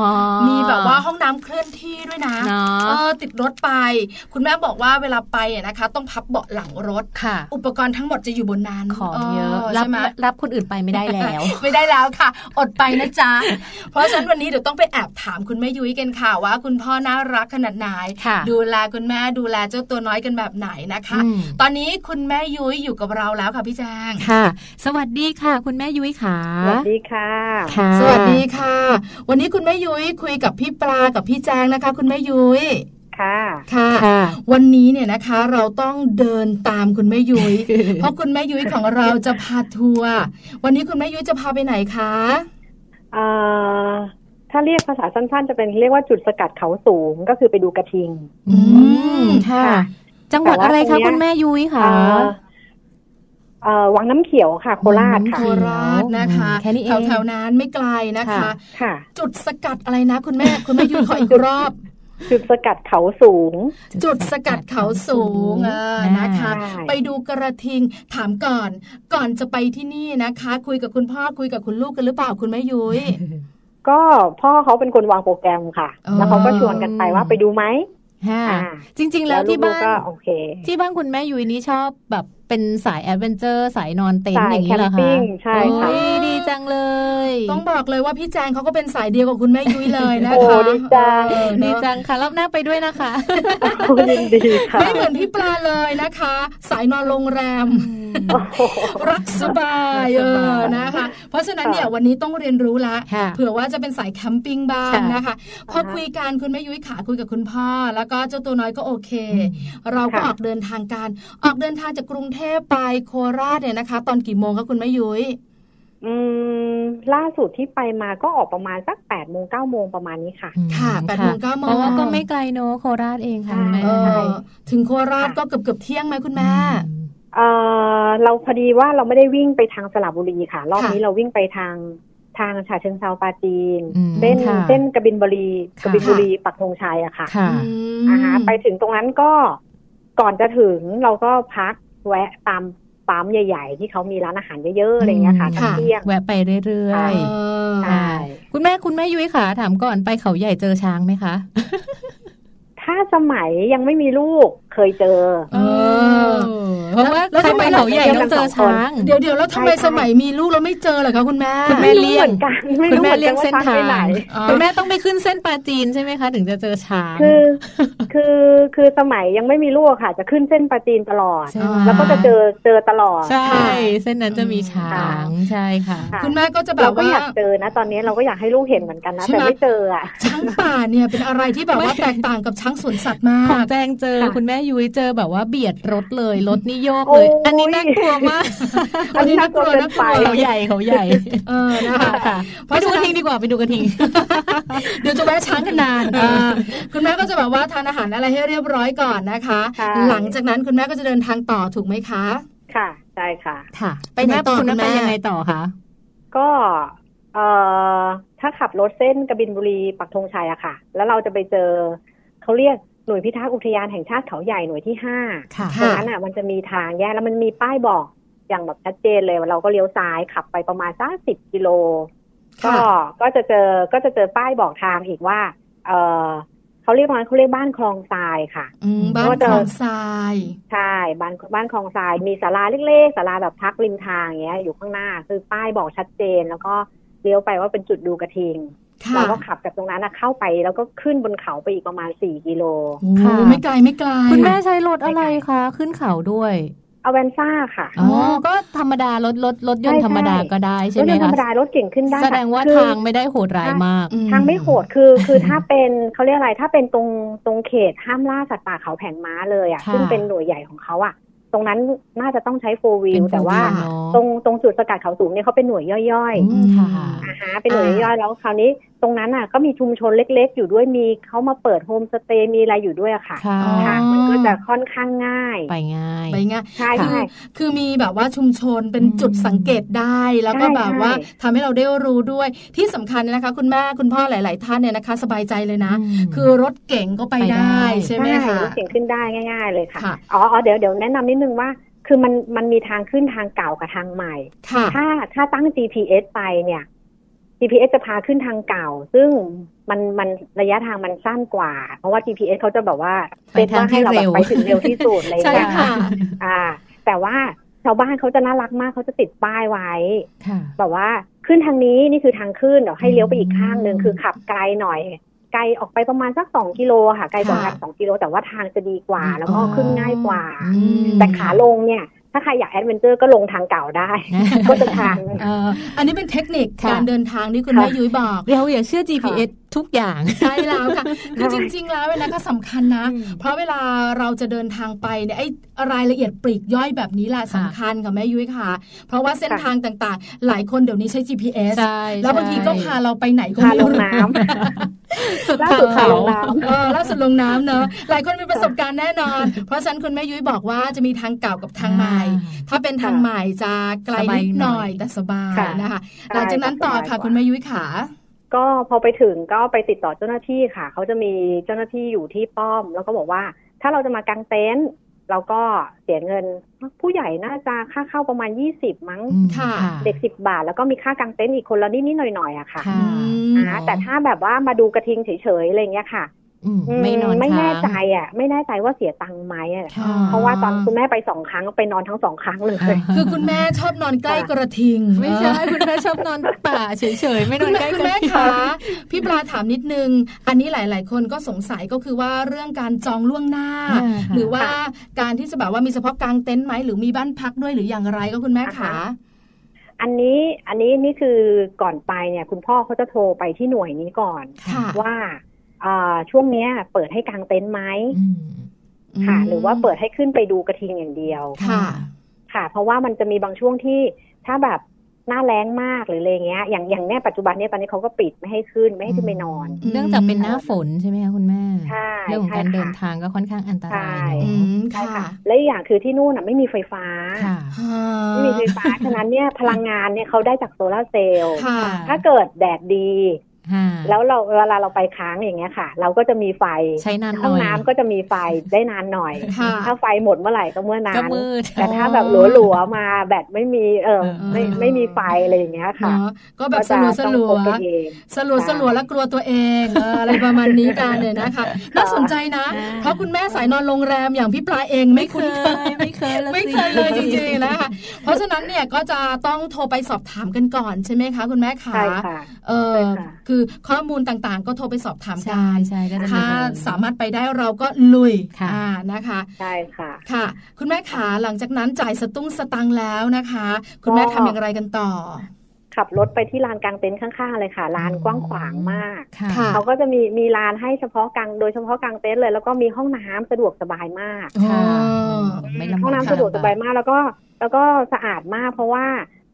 มีแบบว่าห้องน้ำเคลื่อนที่ด้วยนะเนอะเออติดรถไป คุณแม่บอกว่าเวลาไปอะนะคะ ต้องพับเบาะหลังรถค่ะ อุปกรณ์ทั้งหมดจะอยู่บนนั้นของเยอะรับใช่ไหมรับคนอื่นไปไม่ได้แล้ว ไม่ได้แล้วค่ะ อดไปนะจ๊ะ เพราะฉะนั้นวันนี้เดี๋ยวต้องไปแอบถามคุณแม่ยุ้ยกันค่ะว่า คุณพ่อน่ารักขนาดไหนค่ะดูแลคุณแม่ดูแลเจ้าตัวน้อยกันแบบไหนนะคะอืมตอนนี้คุณแม่ยุ้ยอยู่กับเราแล้วค่ะพี่แจงค่ะ สวัสดีค่ะ คุณแม่ยุ้ยขาสวัสดีค่ะค่ะ สวัสดีค่ะ วันนี้คุณแม่ยุ้ยคุยกับพี่ปลากับพี่แจงนะคะ คุณแม่ยุ้ย ค่ะค่ะค่ะ วันนี้เนี่ยนะคะเราต้องเดินตามคุณแม่ยุ้ยเพราะคุณแม่ยุ้ยของเราจะพาทัวร์วันนี้คุณแม่ยุ้ยจะพาไปไหนคะเอ่อถ้าเรียกภาษาสั้น ๆ จะเป็นเรียกว่าจุดสกัดเขาสูงก็คือไปดูกระทิง อืมค่ะค่ะจังหวัดอะไรแต่คะว่าตรงเนี้ยคุณแม่ยุ้ยเอ่ค่ะอเอ่อวังน้ำเขียวค่ะ โคราชวังน้ำค่ะโคราชนะคะแค่นี้เองแถวๆนั้นไม่ไกลนะคะค่ะค่ะ จุดสกัดอะไรนะ คุณแม่คุณแม่ยุ้ยขออีกรอบ จุดสกัดเขาสูง จุดสกัดเขาสูงเออนะคะใช่ไปดูกระทิงถามก่อน ก่อนจะไปที่นี่นะคะ คุยกับคุณพ่อคุยกับคุณลูกกันหรือเปล่าคุณแม่ยุ้ยก็พ่อเขาเป็นคนวางโปรแกรมค่ะอ๋อแล้วเขาก็ชวนกันไปว่าไปดูไหมค่ะอ่าจริง ๆ แล้วที่ลูบ้ากๆก็นโอเคที่บ้านคุณแม่ยุ้ยนี้ชอบแบบ เป็นสายแอดเวนเจอร์ สายนอนเต็นท์สายอย่างนี้เหรอแคมปิ้คะงใช่ค่ะโอ้ยดีจังเลย ต้องบอกเลยว่าพี่แจงเขาก็เป็นสายเดียวกับคุณแม่ยุ้ยเลยนะโอ้คะดีจังเออดีเนอะจังค่ะรอบหน้าไปด้วยนะคะยินดีค่ะไม่เหมือนพี่ปลาเลยนะคะ สายนอนโรงแรม รักสบายเออนะคะ เพราะฉะนั้นเนี่ยวันนี้ต้องเรียนรู้ละค่ะเผื่อว่าจะเป็นสายแคมปิ้งบ้างค่ะนะคะพอคุยกันคุณแม่ยุ้ยขาคุยกับคุณพ่อ แล้วก็เจ้าตัวน้อยก็โอเค เราก็ค่ะออกเดินทางกันออกเดินทางจากกรุงเทพไปโคราชเนี่ยนะคะ ตอนกี่โมงคะคุณแม่ยุ้ยอืมล่าสุดที่ไปมาก็ออกประมาณสักแปดโมงเก้าโมงประมาณนี้ค่ะ ค่ะแปดโมงเก้าโมงเพราะว่าก็ไม่ไกลเนอะโคราชเองค่ะคุณแม่เออถึงโคราชก็เกือบเกือบๆเที่ยงไหมคุณแม่เอ่อเราพอดีว่าเราไม่ได้วิ่งไปทางสระบุรีค่ะ รอบนี้เราวิ่งไปทางทางฉะเชิงเซาปาจีนอืมเส้นค่ะเส้นกบินบุรีกค่ะบินบุรีปักธงชัยอะค่ะค่ะอืมอ่าฮะไปถึงตรงนั้นก็ก่อนจะถึงเราก็พัก แวะตามปั๊มใหญ่ ๆ ที่เขามีร้านอาหารเยอะๆอะไรเงี้ยค่ะอืมตอนเที่ยงแวะไปเรื่อค่ะยเออใช่ๆคุณแม่คุณแม่ยุ้ยขาถามก่อนไปเขาใหญ่เจอช้างไหมคะ ถ้าสมัยยังไม่มีลูก เคยเจอเออเพราะว่าแล้วใครทำไมไปเขาใหญ่ต้องเจอช้าง เดี๋ยวเดี๋ยวแล้วทำไมใช่ใช่สมัยมีลูกเราไม่เจอเหรอคะคุณแม่คุณแม่เลี่ยงไรู้หมือนกันไม่คุณรู้แม่หอนเลี่ยงกัเส้นว่าทาไปไหนงอ๋อคุณแม่ต้องไปขึ้นเส้นปลาจีนใช่ไหมคะ ถึงจะเจอช้างคือคือคือสมัยยังไม่มีลูกค่ะ จะขึ้นเส้นปลาจีนตลอดใช่ไหมแล้วก็จะเจอเจอตลอดใช่ เส้นนั้นจะมีช้างใช่ค่ะค่ะคุณแม่ก็จะแบเราบก็ว่าอยากเจอนะ ตอนนี้เราก็อยากให้ลูกเห็นเหมือนกันนะใช่ไหมแต่ไม่เจออะช้างป่าเนี่ยเป็นอะไรที่แบบว่าแตกต่างกับช้างสวนสัตว์มาของกแจงเจอค่ะคุณแม่ยุ้ยเจอแบบว่าเบียดรถเลยรถนี่โยกโอ้เลยยอันนี้น่ากลัวมากอันนี้น่ากลัวเกินไปเขาใหญ่เขาใหญ่ เออนะคะค่ะเพไปราะดูฉะกระนั้นทิงดีกว่าไปดูกระทิงเดี๋ยวจะแวะช้างกันนานอ่าคุณแม่ก็จะแบบว่าทานอาหารอะไรให้เรียบร้อยก่อนนะคะใช่หลังจากนั้นคุณแม่ก็จะเดินทางต่อถูกไหมคะ ค่ะใช่ค่ะ ค่ะ ไปไหนต่อคุณคุณแม่แม่ไปยังไงต่อคะก็เอ่อถ้าขับรถเส้นกบินบุรีปักธงชัยอะค่ะ แล้วเราจะไปเจอเขาเรียก หน่วยพิทักษ์อุทยานแห่งชาติเขาใหญ่หน่วยที่ห้าค่ะตรงนั้นอะมันจะมีทางแยกแล้วมันมีป้ายบอกอย่างแบบชัดเจนเลยว่าเราก็เลี้ยวซ้ายขับไปประมาณสักสิบกิโลก็ค่ะก็จะเจอก็จะเจอป้ายบอกทางอีกว่า เออเขาเรียกว่าเขาเรียกบ้านคลองทรายค่ะอืมบ้านก็จะคลองทรายใช่บ้านบ้านคลองทราย มีศาลาเล็กๆศาลาแบบพักริมทางอย่างเงี้ย อยู่ข้างหน้า คือป้ายบอกชัดเจนแล้วก็เลี้ยวไปว่าเป็นจุดดูกระทิงค่ะ เราก็ขับจากตรงนั้นนะเข้าไปแล้วก็ขึ้นบนเขาไปอีกประมาณสี่กิโลโอ้ค่ะไม่ไกลไม่ไกลคุณแม่ใช้รถอะไรคะขึ้นเขาด้วยเอาแวนซ่าค่ะ อ๋อ ก็ธรรมดารถรถรถยนต์ใช่ธรรมดาใช่ก็ได้ใช่รถไหมยนต์ธรคะรมดารถเก่งขึ้นได้ แสดงว่าคือทางไม่ได้โหดร้ายมากอืทางไม่โหดคือคือถ้าเป็นเขาเรียกอะไรถ้าเป็นตรงตรงเขตห้ามล่าสัตว์ป่าเขาแผงม้าเลยอะค่ะซึ่งเป็นหน่วยใหญ่ของเขาอะ ตรงนั้นน่าจะต้องใช้โฟวิเป็ลนแต่ว่าเนอะตรงตรงจุดสกัดเขาสูงเนี่ยเขาเป็นหน่วยย่อยๆอืมค่ะอ่าฮะเป็นหน่วยย่อยๆแล้วคราวนี้ ตรงนั้นอะก็มีชุมชนเล็ก ๆ อยู่ด้วยมีเขามาเปิดโฮมสเตย์มีอะไรอยู่ด้วยอะค่ะค่ะอ๋อทางมันก็จะค่อนข้างง่าย ไปง่ายไปง่ายใช่คือใช่คือมีแบบว่าชุมชนเป็นอืมจุดสังเกตได้แล้วก็ใช่แบบว่าใช่ทำให้เราได้รู้ด้วยที่สำคัญนะคะ คุณแม่คุณพ่อหลาย ๆ ท่านเนี่ยนะคะ สบายใจเลยนะอืมคือรถเก๋งก็ไปไปได้ได้ใช่ไหมคะรถเก่งขึ้นได้ง่าย ๆ เลยค่ะค่ะอ๋ออ๋อเดี๋ยวเดี๋ยวแนะนำนิดนึงว่าคือมันมันมีทางขึ้นทางเก่ากับทางใหม่ค่ะถ้าถ้าตั้ง GPS ไปเนี่ย GPS จะพาขึ้นทางเก่า ซึ่งมันมันระยะทางมันสั้นกว่า เพราะว่า GPS เขาจะแบบว่าไปทางที่ให้เราเร็แบบวไปถึงเร็วที่สุดอะไรอย่างใช่เงี้ยค่ะอ่า แต่ว่าชาวบ้านเขาจะน่ารักมากเขาจะติดป้ายไว้ค่ะแบบว่าขึ้นทางนี้นี่คือทางขึ้นเดี๋ยวให้เลี้ยวไปอีกข้างหนึ่งอืมคือขับไกลหน่อย ไกลออกไปประมาณสักสองกิโลค่ะไกลกว่าค่ะกันสองกิโลแต่ว่าทางจะดีกว่า แล้วก็อ๋อขึ้นง่ายกว่าอืมแต่ขาลงเนี่ย ถ้าใครอยาก adventure ก็ลงทางเก่าได้ ก็จะทางเอออันนี้เป็นเทคนิคค่ะการเดินทางที่คุณแม่ยุ้ยบอก เราอย่าเชื่อ GPS ทุกอย่างใช่แล้วค่ะคือจริง ๆ แล้วเนี่ยนะคะสำคัญนะอืมเพราะเวลาเราจะเดินทางไปเนี่ยไอ้รายละเอียดปลีกย่อยแบบนี้แหละค่ะสำคัญค่ะแม่ยุ้ยค่ะ เพราะว่าเส้นทางต่างๆ ค่ะ หลายคนเดี๋ยวนี้ใช้ GPS ใช่แล้วบางทีก็พาเราไปไหนก็พาไม่รู้พาลงน้ำล่าสุดทางสุดพาเขาลงน้ำเออล่าสุดลงน้ำเนอะหลายคนมีประสบการณ์แน่นอน เพราะฉะนั้นคุณแม่ยุ้ยบอกว่าจะมีทางเก่ากับทางใหม่ ถ้าเป็นทางใหม่จะไกลนิดหน่อยแต่สบายค่ะนะคะใช่หลังจากนั้นต่อสบายค่ะกว่าคุณแม่ยุ้ยขา ก็พอไปถึงก็ไปติดต่อเจ้าหน้าที่ค่ะ เขาจะมีเจ้าหน้าที่อยู่ที่ป้อม แล้วก็บอกว่า ถ้าเราจะมากางเต็นท์เราก็เสียเงิน ผู้ใหญ่น่าจะค่าเข้าประมาณยี่สิบมั้งอืมค่ะเด็กสิบบาท แล้วก็มีค่ากางเต็นท์อีกคนละนิดๆหน่อยๆอะค่ะค่ะมอ่าแต่ถ้าแบบว่ามาดูกระทิงเฉยๆอะไรเงี้ยค่ะอืมอื ไม่นอนไม่แน่ค้างใจอะ ไม่แน่ใจว่าเสียตังค์ไหมอะค่ะเพราะว่าตอนคุณแม่ไปสองครั้งไปนอนทั้งสองครั้งเลย คือคุณแม่ชอบนอนใกล้กระทิง ไม่ใช่คุณแม่ชอบนอนป่าเฉยๆไม่นคุอนณใกแม่ล้คุณกันแม่คะพี่ปลาถามนิดนึง อันนี้หลาย ๆ คนก็สงสัยก็คือว่าเรื่องการจองล่วงหน้าอ่าค่ะหรือว่าการที่จะแบบว่ามีเฉพาะกลางเต็นท์ไหมหรือมีบ้านพักด้วยหรืออย่างไรก็คุณแม่ขาอันนี้อันนี้นี่คือก่อนไปเนี่ย คุณพ่อเขาจะโทรไปที่หน่วยนี้ก่อนค่ะว่าอ่า ช่วงเนี้ยเปิดให้กางเต็นท์ไหมอืมค่ะ หรือว่าเปิดให้ขึ้นไปดูกระทิงอย่างเดียวค่ะ ค่ะ เพราะว่ามันจะมีบางช่วงที่ถ้าแบบหน้าแรงมากหรืออะไรเงี้ย อย่างอย่างเนี้ยปัจจุบันเนี้ยตอนนี้เขาก็ปิดไม่ให้ขึ้นไม่ให้ขึ้นไปนอนอืมเนื่องจากเป็นหน้าฝนใช่ไหมคะคุณแม่ใช่เรื่องของใช่การเดินค่ะทางก็ค่อนข้างอันตรายอืเนอะมใช่ค่ะค่ะและอีกอย่างคือที่นู่นอะไม่มีไฟฟ้าค่ะไม่มีไฟฟ้าฉะนั้นเนี่ยพลังงานเนี่ยเขาได้จากโซลาร์เซลล์ค่ะถ้าเกิดแดดดีค่ะ แล้วเราเวลาเราไปค้างอย่างเงี้ยค่ะ เราก็จะมีไฟใช้นานหห้น่องอยน้ำก็จะมีไฟได้นานหน่อยค่ะถ้าไฟหมดเมื่อไหร่ก็เมื่อนั้ก็นมืดแต่ถ้าแบบหลัวๆมาแบตไม่มีเออไม่เออไม่มีไฟอะไรอย่างเงี้ยค่ะเนาะก็แบบสจะลัวสต้องลัพวกไปเองสลัวสลัวแล้วกลัวตัวเองเอออะไรประมาณนี้กันเนี่ยนะคะน่าสนใจนะอ่าเพราะคุณแม่สายนอนโรงแรมอย่างพี่ปลาเองไม่คุ้นเคยไม่เคยละไม่สิเคยเลยจริงๆนะคะเพราะฉะนั้นเนี่ยก็จะต้องโทรไปสอบถามกันก่อนใช่ไหมคะคุณแม่คะใช่ค่ะเออใช่ค่ะคือข้อมูลต่างๆ ก็โทรไปสอบถามกัใช่นใช่ก็จะถ้าสามารถไปได้เราก็ลุยค่ะอ่านะคะใช่ค่ะค่ะ คุณแม่ขาหลังจากนั้นจ่ายสตุ้งสตังค์แล้วนะคะ คุณแม่ก็ทำอย่างไรกันต่อขับรถไปที่ลานกลางเต็นท์ข้างๆเลยค่ะลานกว้างขวางมากค่ะค่ะเขาก็จะมีมีลานให้เฉพาะกลางโดยเฉพาะกลางเต็นท์เลย แล้วก็มีห้องน้ำสะดวกสบายมากค่ะอ๋อไม่ลำบากห้องน้ำสะดวกสบายมากแล้วก็แล้วก็สะอาดมากเพราะว่า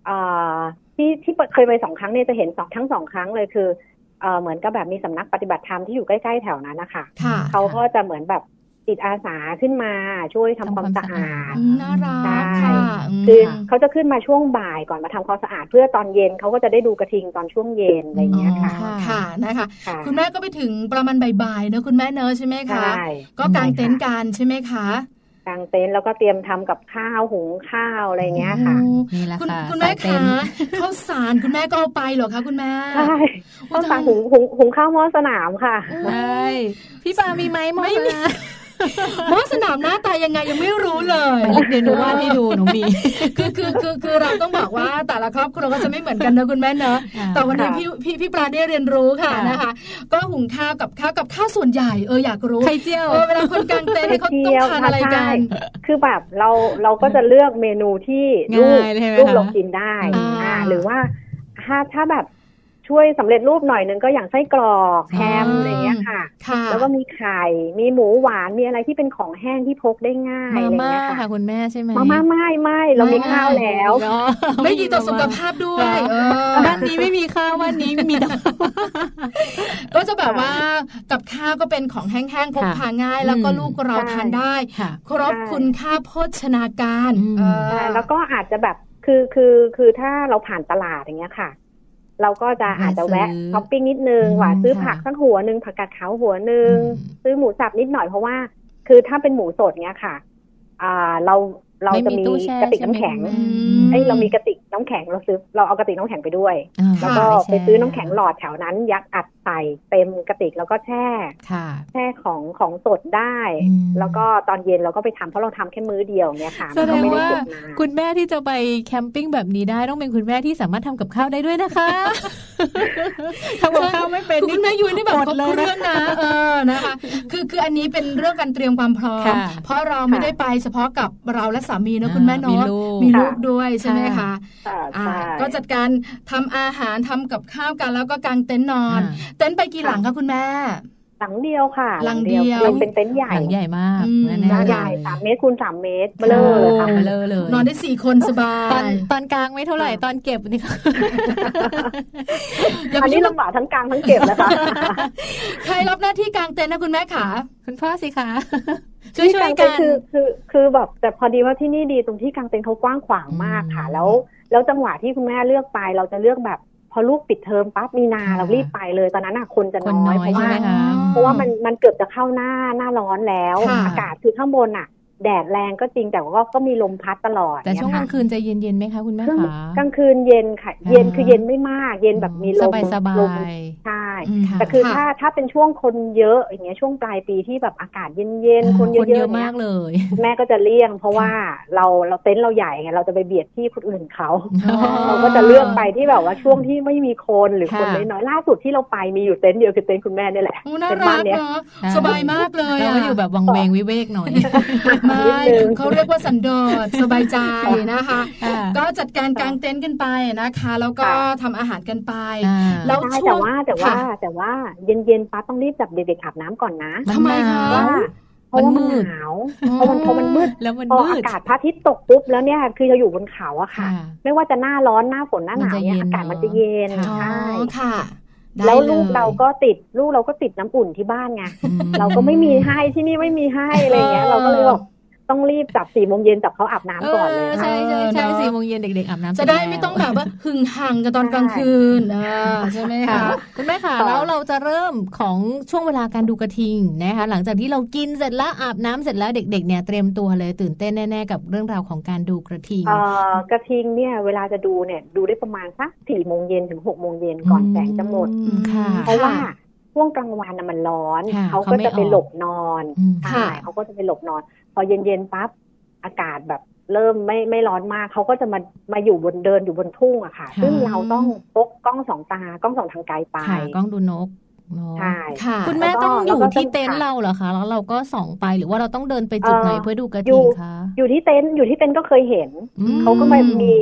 เอ่อที่ที่เคยไปสองครั้งเนี่ยจะเห็นสองทั้งสองครั้งเลยคือ เอ่อเหมือนกับแบบมีสำนักปฏิบัติธรรมที่อยู่ใกล้ๆแถวนั้นนะคะค่ะเขาก็จะเหมือนแบบจิตอาสาขึ้นมาช่วยทำความสะอาดอืมน่ารักใช่ค่ะมคือเขาจะขึ้นมาช่วงบ่ายก่อนมาทำความสะอาด เพื่อตอนเย็นเขาก็จะได้ดูกระทิงตอนช่วงเย็นอะไรอย่างเงี้ยค่ะอ๋อค่ะนะคะค่ะคุณแม่ก็ไปถึงประมาณบ่ายๆเนอะคุณแม่เนอะใช่ไหมคะใช่ก็กางเต็นท์กันใช่ไหมคะ กางเต็นท์แล้วก็เตรียมทำกับข้าวหุงข้าวอะไรอย่างเงี้ยค่ะโอ้นี่แหละคุณค่ะคุณแม่สายเต็คะมข้าวสารคุณแม่ก็เอาไปเหรอคะคุณแม่ใช่ข้าวสารหุงหุงหุงข้าวหม้อสนามค่ะใช่พี่ปามีไหมหมอไม่มีสนะห ม้อสนามหน้าตายังไงยังไม่รู้เลยเดี๋ยวหนูวาดให้ดูหนูมีคือคือคือคือเราต้องบอกว่าแต่ละครอบครัวก็จะไม่เหมือนกันนะคุณแม่เนอะค่ะแต่วันนี้ค่ะพี่พี่พี่ปลาได้เรียนรู้ค่ะค่ะนะคะ ก็หุงข้าวกับข้าวกับข้าวส่วนใหญ่เอออยากรู้ไข่เจียวเออเวลาคนกลางเต็นท์เนี่ยเขาต้องทานอะไรกันใช่คือแบบเราเราก็จะเลือกเมนูที่ลูกง่ายเลยใช่ไหมลูกคะเรากินได้อ่าอ่าหรือว่าถ้าถ้าแบบ ช่วยสำเร็จรูปหน่อยนึงก็อย่างไส้กรอกแฮมอ่าอะไรอย่างเงี้ยค่ะค่ะ แล้วก็มีไข่ มีหมูหวาน มีอะไรที่เป็นของแห้งที่พกได้ง่ายมาอะไรม่าเงี้ยค่ะค่ะคุณแม่ใช่ไหมมาม่าไม่ไม่เรามีข้าวแล้วเนอะไม่ดีต่อสุขภาพด้วยเออบ้านนี้ไม่มีข้าวบ้านนี้มีแต่ก็จะแบบว่ากับข้าวก็เป็นของแห้งๆพกพาง่าย แล้วก็อืมลูกเราทานได้ค่ะครบคุณค่าโภชนาการอืมเออใช่แล้วก็อาจจะแบบคือคือคือถ้าเราผ่านตลาดอย่างเงี้ยค่ะ เราก็จะอาจจะแวะซื้อช้อปปิ้งนิดนึงอืมว่าซื้อค่ะผักสักหัวหนึ่งผักกาดขาวหัวหนึ่งอืมซื้อหมูสับนิดหน่อยเพราะว่า คือถ้าเป็นหมูสดเงี้ยค่ะ อ่าเรา เราจะมีตู้แช่กระติกใช่ไหมน้ำแข็งคุณอืแม่มเอ้ยเรามีกระติกน้ำแข็งเราซื้อเราเอากระติกน้ำแข็งไปด้วยอ่าแล้วก็ค่ะไปซื้อน้ำแข็งหลอดแถวนั้น ยัดอัดใส่เต็มกระติกแล้วก็แช่ค่ะแช่ของของสดได้อืมแล้วก็ตอนเย็นเราก็ไปทำเพราะเราทำแค่มื้อเดียวเนี่ยค่ะแสดมันงก็ไม่ได้ว่าเก็บนานคุณแม่ที่จะไปแคมปิ้งแบบนี้ได้ต้องเป็นคุณแม่ที่สามารถทำกับข้าวได้ด้วยนะคะทำกับข้าวไม่เป็นคุณแม่ยุ้ยนี่แบบอดครบเลยเครื่องนะเออนะคะคือคืออันนี้เป็นเรื่องการเตรียมความพร้อมค่ะเพราะเราไม่ได้ไปเฉพาะกับเราและสามีนะอ่าคุณแม่เนาะมีลูกมีลูกด้วยใช่ไหมคะค่ะอ่าใช่ก็จัดการทำอาหารทำกับข้าวกันแล้วก็กางเต็นท์นอนอ่าเต็นท์ไปกี่หลังคะคุณแม่หลังเดียวค่ะหลังเดียวเราเป็นเต็นท์ใหญ่หลังใหญ่มากอืมแน่ๆใหญ่สามเมตรคูณสามเมตรเบลอเลยค่ะเบลอเลย นอนได้สี่คนสบาตอนยตอนกลางไม่เท่าไหร่ตอนเก็บนี่ค่ะอย่าอัไปนคินี้ดว่าลำบากทั้งกลางทั้งเก็บนะคะใครรับหน้าที่กางเต็นท์นะคุณแม่ขาคุณพ่อสิคะ ช่วยช่วยที่กักานงเต็นท์คือคือคือแบบแต่พอดีว่าที่นี่ดีตรงที่กางเต็นท์เขากว้างขวางมากค่ะอืมแล้ว แล้วจังหวะที่คุณแม่เลือกไป เราจะเลือกแบบพอลูกปิดเทอมปั๊บมีนาค่ะเรารีบไปเลยตอนนั้นน่ะคนจะคนน้น้ออยยเพราะใช่ว่าไหมคะเพราะว่ามันมันเกือบจะเข้าหน้าหน้าร้อนแล้วค่ะอากาศคือข้างบนอะ แดดแรงก็จริงแต่ว่าก็มีลมพัดตลอด แต่ช่วงกเนี่ยลางค่ะคืนจะเย็นๆไหมคะคุณแม่ช่วงคะกลางคืนเย็นค่ะ เย็นคือเย็นไม่มาก เย็นแบบมีลสมบายสบาลมยใช่อืมค่ะแต่คือค่ะถ้าถ้าเป็นช่วงคนเยอะอย่างเงี้ยช่วงปลายปีที่แบบอากาศเย็นๆคนเยคนเยอะอะๆมาเนี้กยเลย แม่ก็จะเลี่ยง เพราะว่าเราเราเต็นท์เราใหญ่ไงเราจะไปเบียดที่คนอื่นเขาอ๋อเราก็จะเลือกไปที่แบบว่าช่วงที่ไม่มีคนหรือคนค่ะน้อยๆล่าสุดที่เราไปมีอยู่เต็นท์เดียวคือเต็นท์คุณแม่นี่แหละโอ้น่าเป็นรับ้านกเนี้ยเนาะค่ะสบายมากเลยเราอะก็อยู่แบบวังเวงวิเวกหน่อยไม่นิดนึงเขาเรียกว่าสันโดษสบายใจนะคะค่ะก็จัดการกางเต็นท์กันไปนะคะ แล้วก็ค่ะทำอาหารกันไปอ่าแล้วใช่ช่วแต่งว่าแต่ว่าค่ะแต่ว่าเย็นๆป้าต้องรีบจับเด็กๆอาบน้ำก่อนนะมันทำไมคะหนาวว่าเพราะว่ามัมันนมืดหนาวเพราะมันเพราะมันมืดแล้วมันพอมือาดกาศพระอาทิตย์ตกปุ๊บแล้วเนี่ยคือเราอยู่บนเขาอะค่ะค่ะไม่ว่าจะหน้าร้อนหน้าฝนหน้าหนาวเนี่ยมันจะเย็นอากาศมันจะเย็นค่ะใช่อ๋อค่ะได้แล้วลูกยเราก็ติดลูกเราก็ติดน้ำอุ่นที่บ้านไงอืมเราก็ไม่มีให้ที่นี่ไม่มีให้อะไรเงี้ยเออเราก็เลยบอก ต้องรีบจับสี่โมงเย็นจับเขาอาบน้ำก่อนเลยเออค่ะใช่ใช่ใช่เออเนอะสี่โมงเย็นเด็ก ๆอาบน้ำจะได้เสร็จไม่แล้วต้องแบบว่าหึงหังกันตอนกลางคืนอ่าใช่ไหมคะคุณแม่ค่ะค่ะแล้วเราจะเริ่มของช่วงเวลาการดูกระทิงนะคะหลังจากที่เรากินเสร็จแล้วอาบน้ำเสร็จแล้วเด็ก ๆ เนี่ยเตรียมตัวเลยตื่นเต้นแน่ๆกับเรื่องราวของการดูกระทิงเอ่อกระทิงเนี่ยเวลาจะดูเนี่ยดูได้ประมาณสักสี่โมงเย็นถึงหกโมงเย็นก่อนแสงจะหมดอืมค่ะเพราะว่าช่วงกลางวันน่ะมันร้อนค่ะเขาเขาก็ไม่จะไปออกหลบนอนอืมใช่ค่ะเขาก็จะไปหลบนอน พอเย็นๆปั๊บอากาศแบบเริ่มไม่ไม่ร้อนมากเขาก็จะมามาอยู่บนเดินอยู่บนทุ่งอะค่ะค่ะซึ่งเราต้องพกกล้องสองตากล้องสองทางไกลไปค่ะกล้องดูนกเนอะใช่ค่ะ คุณแม่แล้วก็ต้องอยู่แล้วก็ที่เต็นท์ค่ะเราเหรอคะ แล้วเราก็ส่องไปหรือว่าเราต้องเดินไปจุดไหนเอ่อเพื่อดูกระอยู่ทิงคะอยู่ที่เต็นท์อยู่ที่เต็นท์ก็เคยเห็นอืมเขาก็มามี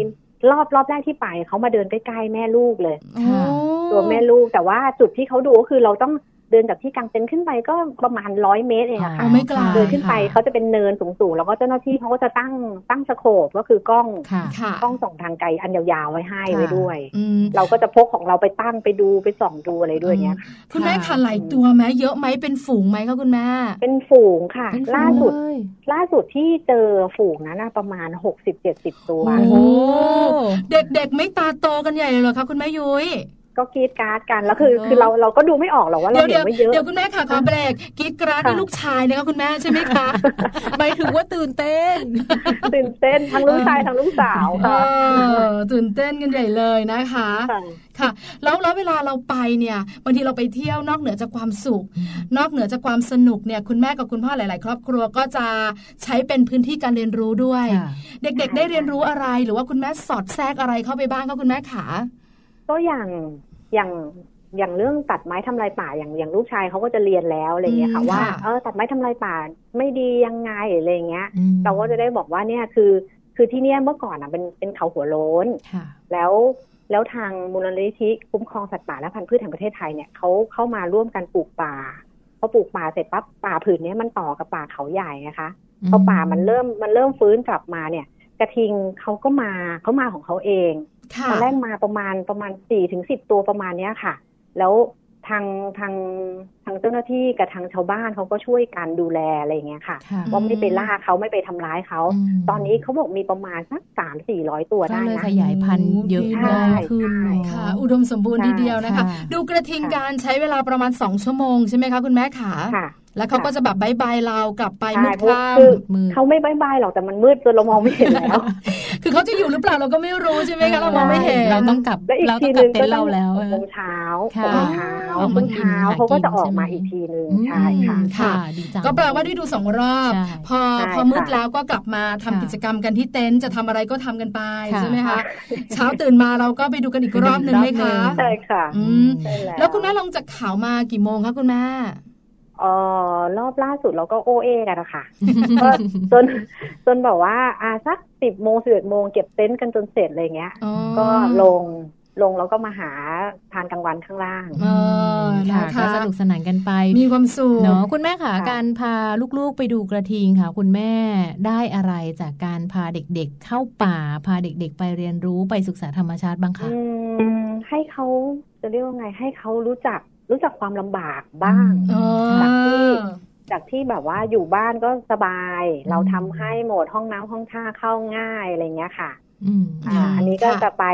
รอบรอบแรกที่ไปเขามาเดินใกล้ๆแม่ลูกเลยค่ะตัวแม่ลูกแต่ว่าจุดที่เขาดูก็คือเราต้อง เดินจากที่กลางเต็นท์ขึ้นไปก็ประมาณร้อยเมตรเองอะอ๋ค่ะอไม่ไกลเดินขึ้นไปเขาจะเป็นเนินสูงๆแล้วก็เจ้าหน้าที่เขาก็จะตั้งตั้งสโคปก็คือกล้องค่ะค่ะกล้องส่องทางไกลอันยาวๆไว้ให้ค่ะไว้ด้วยอืมเราก็จะพกของเราไปตั้งไปดูไปส่องดูอะไรด้วยเนี้ยค่ะคุณแม่ค่ะค่ะหลายตัวไหมเยอะไหมเป็นฝูงไหมคะคุณแม่ เป็นฝูงค่ะเป็นฝูงล่าสุดเลยล่าสุดที่เจอฝูงนั้นนะประมาณหกสิบเจ็ดสิบตัวโอ้โหเด็กๆไม่ตาโตกันใหญ่เลยเหรอคะคุณแม่ยุ้ย ก็กรีดการ์ดกันแล้วคือเออคือเราเราก็ดูไม่ออกหรอกว่าเราเดี๋ยวเห็เดี๋ยวนไม่เยอะเดี๋ยวคุณแม่ค่ะขอเบรกกรีดกราดนี่ค่ะลูกชายนะคะคุณแม่ใช่ไหมคะหมายถึงว่าตื่นเต้น ตื่นเต้นทั้งลูกชายทั้งลูกสาวเอค่ะอตื่นเต้นกันใหญ่เลยนะคะค่ะค่ะแล้วแล้วเวลาเราไปเนี่ยบางทีเราไปเที่ยวนอกเหนือจากความสุข นอกเหนือจากความสนุกเนี่ยคุณแม่กับคุณพ่อหลาย ๆ ครอบครัวก็จะใช้เป็นพื้นที่การเรียนรู้ด้วยค่ะเด็ก ๆ ได้เรียนรู้อะไร หรือว่าคุณแม่สอดแทรกอะไรเข้าไปบ้างคะคุณแม่ขาก็อย่าง อย่างอย่างเรื่องตัดไม้ทำลายป่าอย่างอย่างลูกชายเขาก็จะเรียนแล้วอะไรอย่างเงี้ยค่ะอืมว่าค่ะเออตัดไม้ทำลายป่าไม่ดียังไงอะไรอย่างเงี้ยอืมเราก็จะได้บอกว่าเนี่ยคือ คือที่เนี่ยเมื่อก่อนอะเป็นเป็นเขาหัวโล้นค่ะแล้วแล้วทางมูลนิธิคุ้มครองสัตว์ป่าและพันธุ์พืชแห่งประเทศไทยเนี่ยเขาเข้ามาร่วมกันปลูกป่าพอปลูกป่าเสร็จปั๊บป่าผืนเนี้ยมันต่อกับป่าเขาใหญ่นะคะพอป่ามันเริ่มมันเริ่มฟื้นกลับมาเนี่ย กระทิงเขาก็มาเขามาของเขาเองค่ะ ตอนแรกมาประมาณประมาณสี่ถึงสิบตัวประมาณเนี้ยค่ะ แล้วทางทางทางเจ้าหน้าที่กับทางชาวบ้านเขาก็ช่วยกันดูแลอะไรอย่างเงี้ยค่ะค่ะว่าไม่ไปล่าเขาไม่ไปทำร้ายเขามตอนนี้เขาบอกมีประมาณสักสามสี่ร้อยตัวก็ได้เลยนะขยายพันธุ์เยอะใช่มากขึ้นใช่เนอะค่ะ อุดมสมบูรณ์ทีเดียวนะคะค่ะดูกระทิงการใช้เวลาประมาณสองชั่วโมงใช่ไหมคะคุณแม่ขาค่ะ แล้วเขาก็จะแบบบายบายเรากลับไปใช่มืดเพราะค่คือมืดเขาไม่บายบายหรอกแต่มันมืดจนเรามองไม่เห็นแล้วำคือเขาจะอยู่หรือเปล่าเราก็ไม่รู้ใช่ไหมคะเรามองไม่เห็นเราต้องกลับและอีกเราทีต้องหกลันึ่บงเต็นก็ท์ต้เราองแล้วหกโมงเช้าค่ะหกโมงเช้าออกหกโมมางกินเช้าหาเขาก็จะกินออกมาใช่ไหมอีกทีหนึ่งอืมใช่ค่ะค่ะดีจังก็แปลว่าได้ดูสองรอบใช่พอใช่พอมืดค่ะแล้วก็กลับมาทำค่ะกิจกรรมกันที่เต็นท์จะทำอะไรก็ทำกันไปค่ะใช่ไหมคะเช้าตื่นมาเราก็ไปดูกันอีกรอบหนึ่งไหมคะใช่ค่ะอืมใช่แล้วคุณแม่ลงจากเขามากี่โมงคะคุณแม่ เออรอบล่าสุดเราก็โอเอกันนะคะก็จนจนแบบว่าอ่าสักสิบโมงสิบเอ็ดโมงเก็บเต็นท์กันจนเสร็จอะไรเงี้ยอ๋อก็ลงลงแล้วก็มาหาทานกลางวันข้างล่างเออค่ะนะก็คะสนุกสนานกันไป มีความสุขเนาะคุณแม่ค่ะค่ะ การพาลูกๆไปดูกระทิงค่ะ คุณแม่ได้อะไรจากการพาเด็กๆเข้าป่า พาเด็กๆไปเรียนรู้ไปศึกษาธรรมชาติบ้างคะอืมให้เขาจะเรียกว่าไงให้เขารู้จัก รู้จักความลำบากบ้างเออจากที่แบบว่าอยู่บ้านก็สบายอืมเราทำให้หมดห้องน้ำห้องท่าเข้าง่ายอะไรเงี้ยค่ะอืมอ่า อันนี้ก็จะไป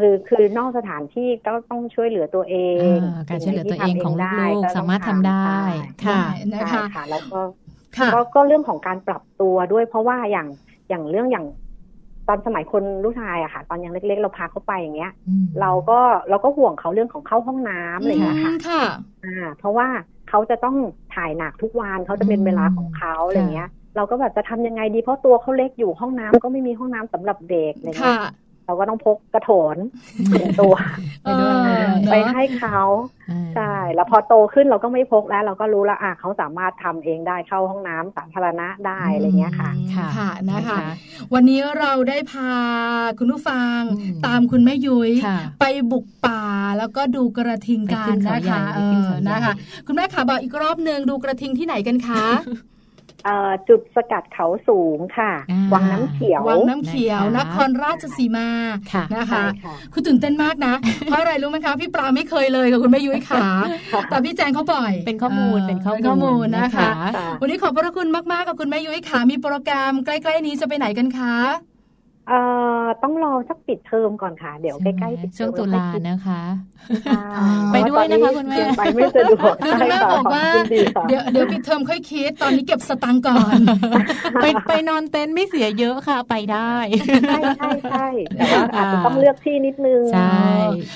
คือคือนอกสถานที่ก็ต้องช่วยเหลือตัวเองอ่าการช่วยเหลือตัวเองของสิ่ไหนลูกที่ๆสามารถทำได้ค่ะได้ใช่นะคะค่ะแล้วก็ค่ะก็ก็เรื่องของการปรับตัวด้วยเพราะว่าอย่างอย่างเรื่องอย่าง ตอนสมัยคนลูกชายอะค่ะ ตอนยังเล็ก ๆ เราพาเขาไปอย่างเงี้ยอืมเราก็เราก็ห่วงเขาเรื่องของเข้าห้องน้ำอะไรอย่างเงี้ยค่ะอืมค่ะอ่า เพราะว่าเขาจะต้องถ่ายหนักทุกวันเขาจะเป็นเวลาของเขาอะไรอย่างเงี้ย เราก็แบบจะทำยังไงดีเพราะตัวเขาเล็กอยู่ห้องน้ำก็ไม่มีห้องน้ำสำหรับเด็กอะไรเงี้ค่ะย เราก็ต้องพกกระโถนเป็นตัวไปด้วยเออไปเนอะให้เขาอ่าใช่แล้วพอโตขึ้นเราก็ไม่พกแล้ว เราก็รู้แล้วอะเขาสามารถทำเองได้เข้าห้องน้ำสาธารณะได้อะไรเงี้ยค่ะค่ะค่ะนะคะ วันนี้เราได้พาคุณผู้ฟังอืมตามคุณแม่ยุ้ยค่ะไปบุกป่าแล้วก็ดูกระทิงกันไปขึ้นเขานะใหญ่คะไปเอขึ้นอเขาใหญ่นะคะ คุณแม่ขาบอกอีกรอบหนึ่งดูกระทิงที่ไหนกันคะเอ่อ จุดสกัดเขาสูงค่ะอ่าวังน้ำเขียว วังน้ำเขียวนะคะนครราชสีมาค่ะนะคะใช่ค่ะคุณตื่นเต้นมากนะ เพราะอะไรรู้ไหมคะ พี่ปลาไม่เคยเลยกับคุณแม่ยุ้ยขาแต่พี่แจงเขาบ่อย เป็นข้อมูลเเป็นข้อมูลข้อมูลนะคะค่ะวันนี้ขอบพระคุณมากๆกับคุณแม่ยุ้ยขามีโปรแกรมใกล้ ๆ นี้จะไปไหนกันคะ เอ่อต้องรอสักปิดเทอมก่อนค่ะ เดี๋ยวใกล้ๆปิดเทอมช่วงตุลานะคะค่ะไปด้วยนะคะคุณแม่ยังไปไม่สะดวกคือคุณแม่ใช่ะบอกว่าขณดีค่ะเดี๋ยวเดี๋ยวปิดเทอมค่อยคิดตอนนี้เก็บสตังค์ก่อน ไปไปนอนเต็นท์ไม่เสียเยอะค่ะไปได้ใช่ใช่ใช่แต่ว่าอาจจะต้องเลือกที่นิดนึงใช่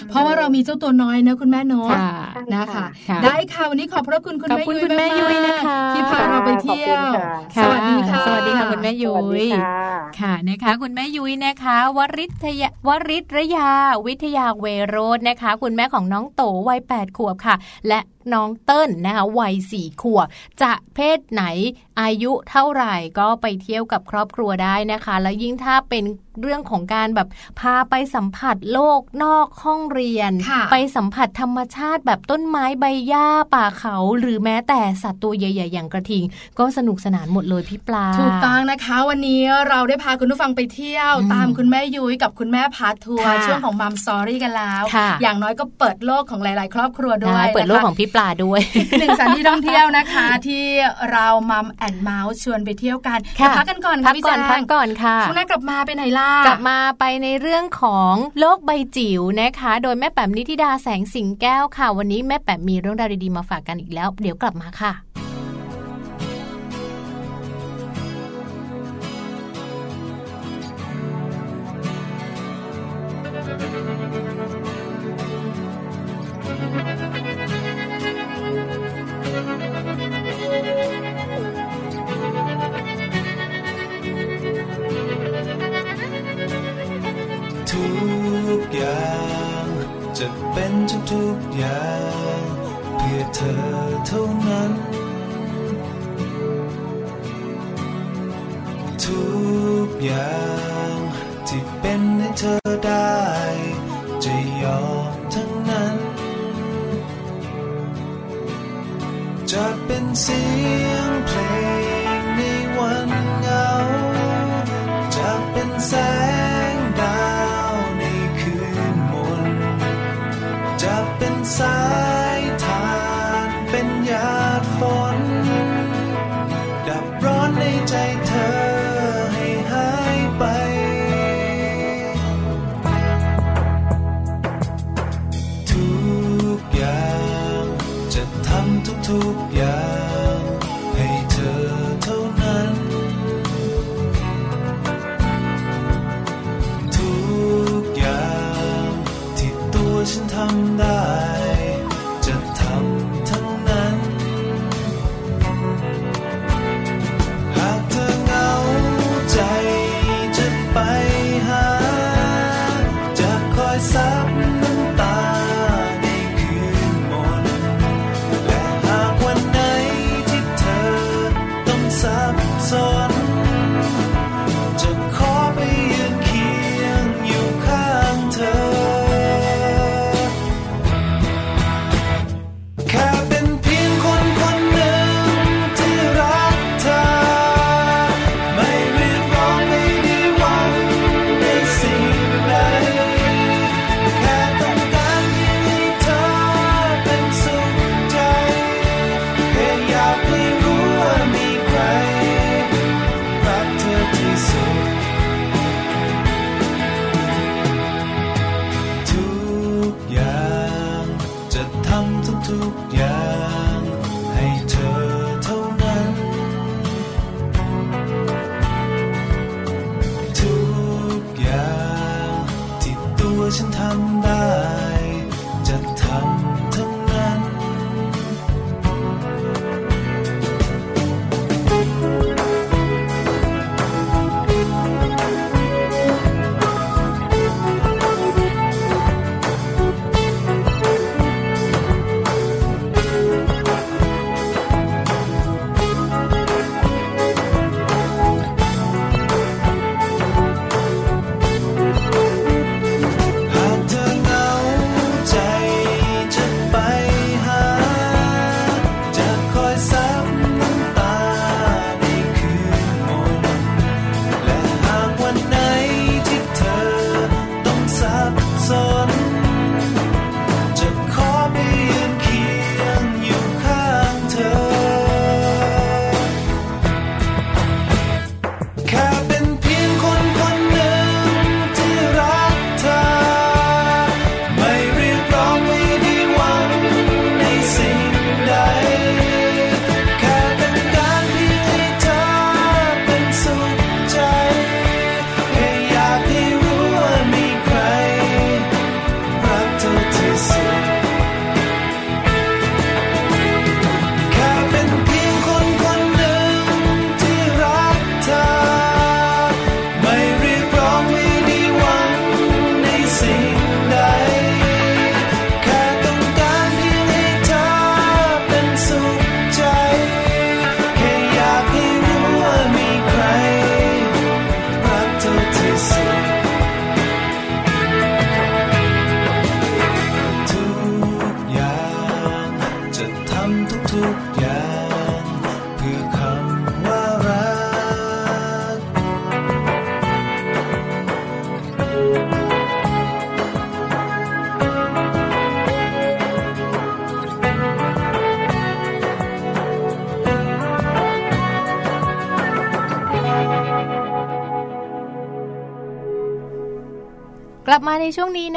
เพราะว่าเรามีเจ้าตัวน้อยนะคุณแม่เนาะค่ะใช่นะคะค่ะได้ค่ะวันนี้ขอบพระคุณคุณขอบแม่คุณยุ้ยคุณแม่ยุ้ยมากๆนะคะที่พาเราไปเที่ยวขอบคุณค่ะสวัสดีค่ะสวัสดีค่ะคุณแม่ยุ้สวัสดียค่ะค่ะนะคะคุณแม่ยุ้ยนะคะวริทยาวริตรยา วิทยาเวโรจน์นะคะ คุณแม่ของน้องโตวัย8ขวบค่ะ และน้องเติ้ลนะคะวัยสี่ขวบจะเพศไหนอายุเท่าไหร่ก็ไปเที่ยวกับครอบครัวได้นะคะ แล้วยิ่งถ้าเป็นเรื่องของการแบบพาไปสัมผัสโลกนอกห้องเรียนค่ะไปสัมผัสธรรมชาติแบบต้นไม้ใบหญ้าป่าเขา หรือแม้แต่สัตว์ตัวใหญ่ ๆ อย่างกระทิง ก็สนุกสนานหมดเลยพี่ปลา ถูกต้องนะคะ วันนี้เราได้พาคุณผู้ฟังไปเที่ยวอืมตามคุณแม่ยุ้ยกับคุณแม่พาทัวร์ค่ะช่วงของมัมสอรี่กันแล้วค่ะอย่างน้อยก็เปิดโลกของหลาย ๆ ครอบครัวด้วได้ยเปิดโลกนะคะของพี่ปลาด้วยหนึ่งสถานที่ท่องเที่ยวนะคะ ที่เรามัมแอนเมาส์ชวนไปเที่ยวกันค่ะเดี๋ยวพักกันก่อนพัค่ะกพี่ก่อนแจพักงก่อนค่ะช่วงหน้ากลับมาไปไหนล่ะกลับมาไปในเรื่องของโลกใบจิ๋วนะคะ โดยแม่แป๋มนิธิดาแสงสิงแก้วค่ะ วันนี้แม่แป๋มมีเรื่องราวดีๆมาฝากกันอีกแล้ว เดี๋ยวกลับมาค่ะ จ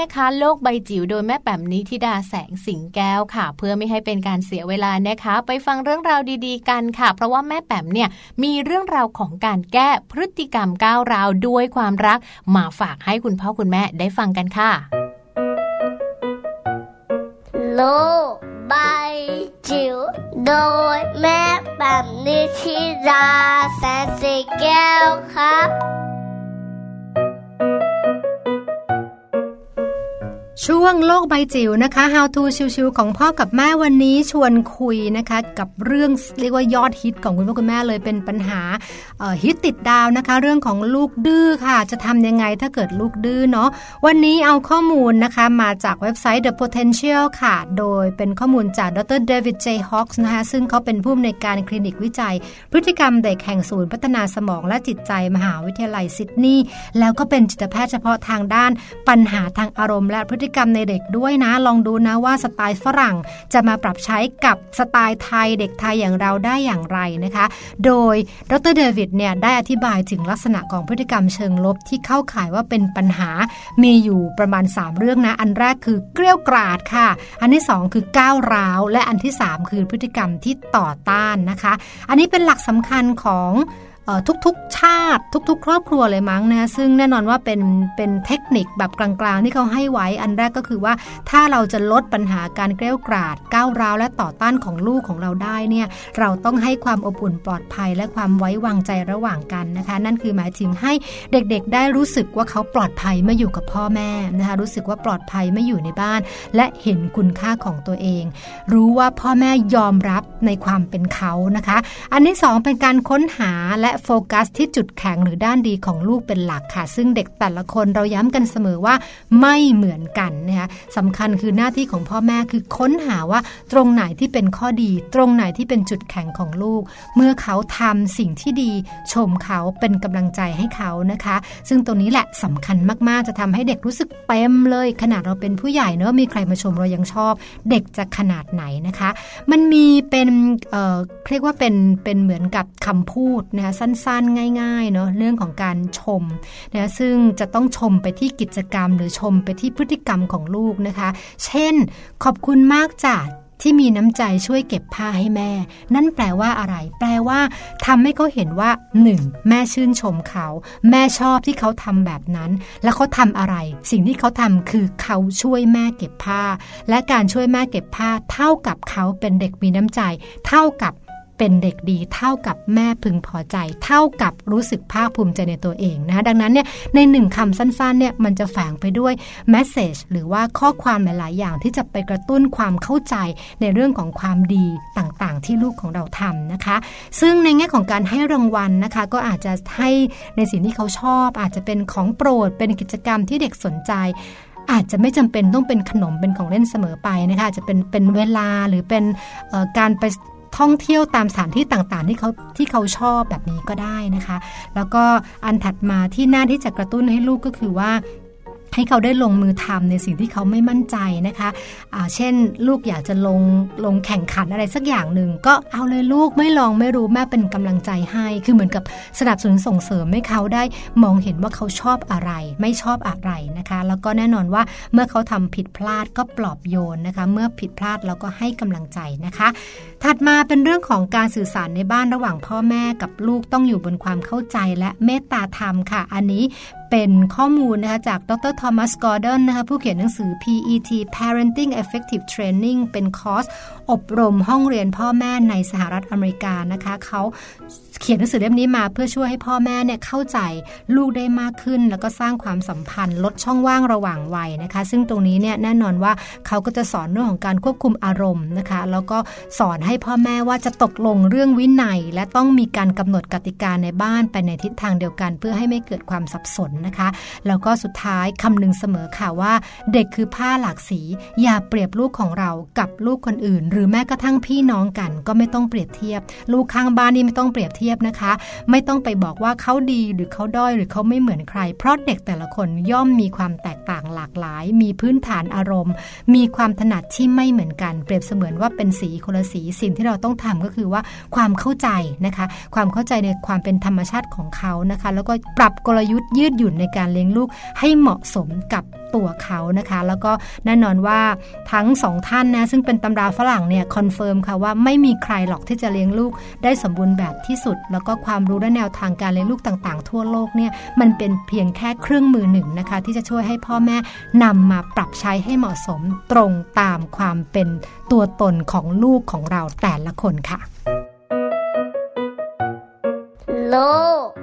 นะคะโลกใบจิ๋วโดยแม่แป๋มนิธิดาแสงสิงแก้วค่ะ เพื่อไม่ให้เป็นการเสียเวลานะคะ ไปฟังเรื่องราวดีๆ กันค่ะ เพราะว่าแม่แป๋มเนี่ยมีเรื่องราวของการแก้พฤติกรรมก้าวร้าวด้วยความรักมาฝากให้คุณพ่อคุณแม่ได้ฟังกันค่ะ โลกใบจิ๋วโดยแม่แบบนิชิราแสนสีแก้วครับ ช่วงโลกใบจิ๋วนะคะ How to ชิวๆของพ่อกับแม่วันนี้ชวนคุยนะคะ กับเรื่องเรียกว่ายอดฮิตของคุณพ่อคุณแม่เลยเป็นปัญหา ฮิตติดดาวนะคะ เรื่องของลูกดื้อค่ะ จะทำยังไงถ้าเกิดลูกดื้อเนาะวันนี้เอาข้อมูลนะคะ มาจากเว็บไซต์ The Potential ค่ะ โดยเป็นข้อมูลจากดรเดวิดเจฮอคส์นะคะซึ่งเขาเป็นผู้อำนวยการคลินิกวิจัย พฤติกรรมเด็กแห่งศูนย์พัฒนาสมองและจิตใจมหาวิทยาลัยซิดนีย์แล้วก็เป็นจิตแพทย์เฉพาะทางด้านปัญหาทางอารมณ์ และพฤติกรรมในเด็กด้วยนะ ลองดูนะว่าสไตล์ฝรั่งจะมาปรับใช้กับสไตล์ไทยเด็กไทยอย่างเราได้อย่างไรนะคะ โดยดรเดวิดเนี่ยได้อธิบายถึงลักษณะของพฤติกรรมเชิงลบที่เข้าข่ายว่าเป็นปัญหา มีอยู่ประมาณ 3 เรื่องนะ อันแรกคือเกลี้ยกราดค่ะ อันที่ 2 คือก้าวร้าว และอันที่ 3 คือพฤติกรรมที่ต่อต้านนะคะ อันนี้เป็นหลักสำคัญของ ทุกๆชาติ ทุกๆ ครอบครัวเลยมั้งนะซึ่งแน่นอนว่าเป็นเป็นเทคนิคแบบกลางๆ ที่เขาให้ไว้อันแรกก็คือว่าถ้าเราจะลดปัญหาการเกลี้ยกราดก้าวร้าวและต่อต้านของลูกของเราได้เนี่ยเราต้องให้ความอบอุ่นปลอดภัย และความไว้วางใจระหว่างกันนะคะ นั่นคือหมายถึงให้เด็กๆ ได้รู้สึกว่าเขาปลอดภัยเมื่ออยู่กับพ่อแม่นะคะรู้สึกว่าปลอดภัยเมื่ออยู่ในบ้าน และเห็นคุณค่าของตัวเอง รู้ว่าพ่อแม่ยอมรับในความเป็นเขานะคะ อันที่สองเป็นการค้นหาและโฟกัสที่จุดแข็งหรือด้านดีของลูกเป็นหลักค่ะ ซึ่งเด็กแต่ละคนเราย้ำกันเสมอว่าไม่เหมือนกันนะคะสำคัญคือหน้าที่ของพ่อแม่คือค้นหาว่าตรงไหนที่เป็นข้อดี ตรงไหนที่เป็นจุดแข็งของลูก เมื่อเขาทำสิ่งที่ดี ชมเขาเป็นกำลังใจให้เขานะคะ ซึ่งตรงนี้แหละสำคัญมากๆ จะทำให้เด็กรู้สึกเต็มเลย ขนาดเราเป็นผู้ใหญ่เนอะมีใครมาชมเรายังชอบ เด็กจะขนาดไหนนะคะ มันมีเป็นเอ่อเรียกว่าเป็นเป็นเหมือนกับคำพูดนะคะสั้นๆ ง่ายๆเนาะเรื่องของการชมนะซึ่งจะต้องชมไปที่กิจกรรม หรือชมไปที่พฤติกรรมของลูกนะคะ เช่น ขอบคุณมากจ้ะที่มีน้ำใจช่วยเก็บผ้าให้แม่ นั่นแปลว่าอะไร แปลว่าทำให้เขาเห็นว่า 1. แม่ชื่นชมเขา แม่ชอบที่เขาทำแบบนั้น แล้วเขาทำอะไร สิ่งที่เขาทำคือเขาช่วยแม่เก็บผ้า และการช่วยแม่เก็บผ้า เท่ากับเขาเป็นเด็กมีน้ำใจ เท่ากับ เป็นเด็กดีเท่ากับแม่พึงพอใจ เท่ากับรู้สึกภาคภูมิใจในตัวเองนะดังนั้นเนี่ยในหนึ่งคำสั้นๆเนี่ยมันจะแฝงไปด้วยแมสเซจหรือว่าข้อความหลาย ๆ อย่างที่จะไปกระตุ้นความเข้าใจในเรื่องของความดีต่างๆ ที่ลูกของเราทำนะคะ ซึ่งในแง่ของการให้รางวัลนะคะ ก็อาจจะให้ในสิ่งที่เขาชอบ อาจจะเป็นของโปรดเป็นกิจกรรมที่เด็กสนใจอาจจะไม่จำเป็นต้องเป็นขนมเป็นของเล่นเสมอไปนะคะจะเป็นเป็นเวลาหรือเป็นการไป ท่องเที่ยวตามสถานที่ต่างๆ ที่เขาที่เขาชอบแบบนี้ก็ได้นะคะ แล้วก็อันถัดมาที่น่าที่จะกระตุ้นให้ลูกก็คือว่าให้เขาได้ลงมือทำในสิ่งที่เขาไม่มั่นใจนะคะะเช่น ลูกอยากจะลงลงแข่งขันอะไรสักอย่างหนึ่งก็เอาเลยลูกไม่ลองไม่รู้แม่เป็นกำลังใจให้ คือเหมือนกับสนับสนุนส่งเสริมให้เขาได้มองเห็นว่าเขาชอบอะไร ไม่ชอบอะไรนะคะ แล้วก็แน่นอนว่าเมื่อเขาทำผิดพลาดก็ปลอบโยนนะคะ เมื่อผิดพลาดเราก็ให้กำลังใจนะคะ ถัดมาเป็นเรื่องของการสื่อสารในบ้านระหว่างพ่อแม่กับลูกต้องอยู่บนความเข้าใจและเมตตาธรรมค่ะ อันนี้เป็นข้อมูลนะคะจากดรทอมัสกอร์ดอนนะคะผู้เขียนหนังสือ PET Parenting Effective Training เป็นคอร์สอบรมห้องเรียนพ่อแม่ในสหรัฐอเมริกานะคะเขาเขียนหนังสือเล่มนี้มาเพื่อช่วยให้พ่อแม่เนี่ยเข้าใจลูกได้มากขึ้น แล้วก็สร้างความสัมพันธ์ ลดช่องว่างระหว่างวัยนะคะ ซึ่งตรงนี้เนี่ยแน่นอนว่าเขาก็จะสอนเรื่องของการควบคุมอารมณ์นะคะ แล้วก็สอนให้พ่อแม่ว่าจะตกลงเรื่องวินัย และต้องมีการกำหนดกติกาในบ้านไปในทิศทางเดียวกัน เพื่อให้ไม่เกิดความสับสนนะคะ แล้วก็สุดท้ายคำนึงเสมอค่ะว่า เด็กคือผ้าหลากสี อย่าเปรียบลูกของเรากับลูกคนอื่นหรือแม้กระทั่งพี่น้องกันก็ไม่ต้องเปรียบเทียบ ลูกข้างบ้านนี่ไม่ต้องเปรียบเทียบนะคะ ไม่ต้องไปบอกว่าเขาดีหรือเขาด้อยหรือเขาไม่เหมือนใคร เพราะเด็กแต่ละคนย่อมมีความแตกต่างหลากหลาย มีพื้นฐานอารมณ์ มีความถนัดที่ไม่เหมือนกัน เปรียบเสมือนว่าเป็นสีคนละสีสิ่งที่เราต้องทำก็คือว่าความเข้าใจนะคะ ความเข้าใจในความเป็นธรรมชาติของเขานะคะ แล้วก็ปรับกลยุทธ์ยืดหยุ่นในการเลี้ยงลูกให้เหมาะสมกับ ตัวเขานะคะแล้วก็แน่นอนว่าทั้งสองท่านนะซึ่งเป็นตำราฝรั่งเนี่ย confirm ค่ะว่าไม่มีใครหรอกที่จะเลี้ยงลูกได้สมบูรณ์แบบที่สุด แล้วก็ความรู้และแนวทางการเลี้ยงลูกต่าง ๆ ทั่วโลกเนี่ยมันเป็นเพียงแค่เครื่องมือหนึ่งนะคะที่จะช่วยให้พ่อแม่นำมาปรับใช้ให้เหมาะสมตรงตามความเป็นตัวตนของลูกของเราแต่ละคนค่ะ โลก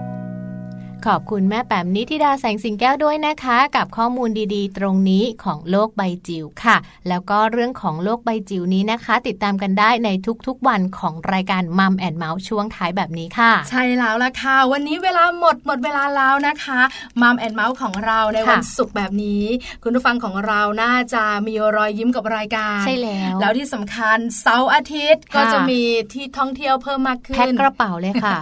ขอบคุณแม่แปมนิธิดาแสงสิงแก้วด้วยนะคะ กับข้อมูลดีๆ ตรงนี้ของโลกใบจิ๋วค่ะ แล้วก็เรื่องของโลกใบจิ๋วนี้นะคะ ติดตามกันได้ในทุกๆวันของรายการ Mum and Mouse ช่วงท้ายแบบนี้ค่ะ ใช่แล้วล่ะค่ะ วันนี้เวลาหมดหมดเวลาแล้วนะคะ Mum and Mouse ของเราในวันศุกร์แบบนี้ คุณผู้ฟังของเราน่าจะมีรอยยิ้มกับรายการ ใช่แล้ว แล้วที่สำคัญเสาร์อาทิตย์ก็ค่ะจะมีที่ท่องเที่ยวเพิ่มมากขึ้นแพ็คกระเป๋าเลยค่ะ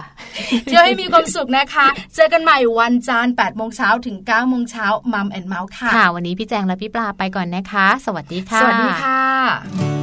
เที่ยวให้มีความสุขนะคะ เจอกันใหม่วันจันทร์8โมงเช้าถึง9โมงเช้ามัมแอนเมาส์ค่ะ ค่ะ วันนี้พี่แจงและพี่ปลาไปก่อนนะคะ สวัสดีค่ะ สวัสดีค่ะ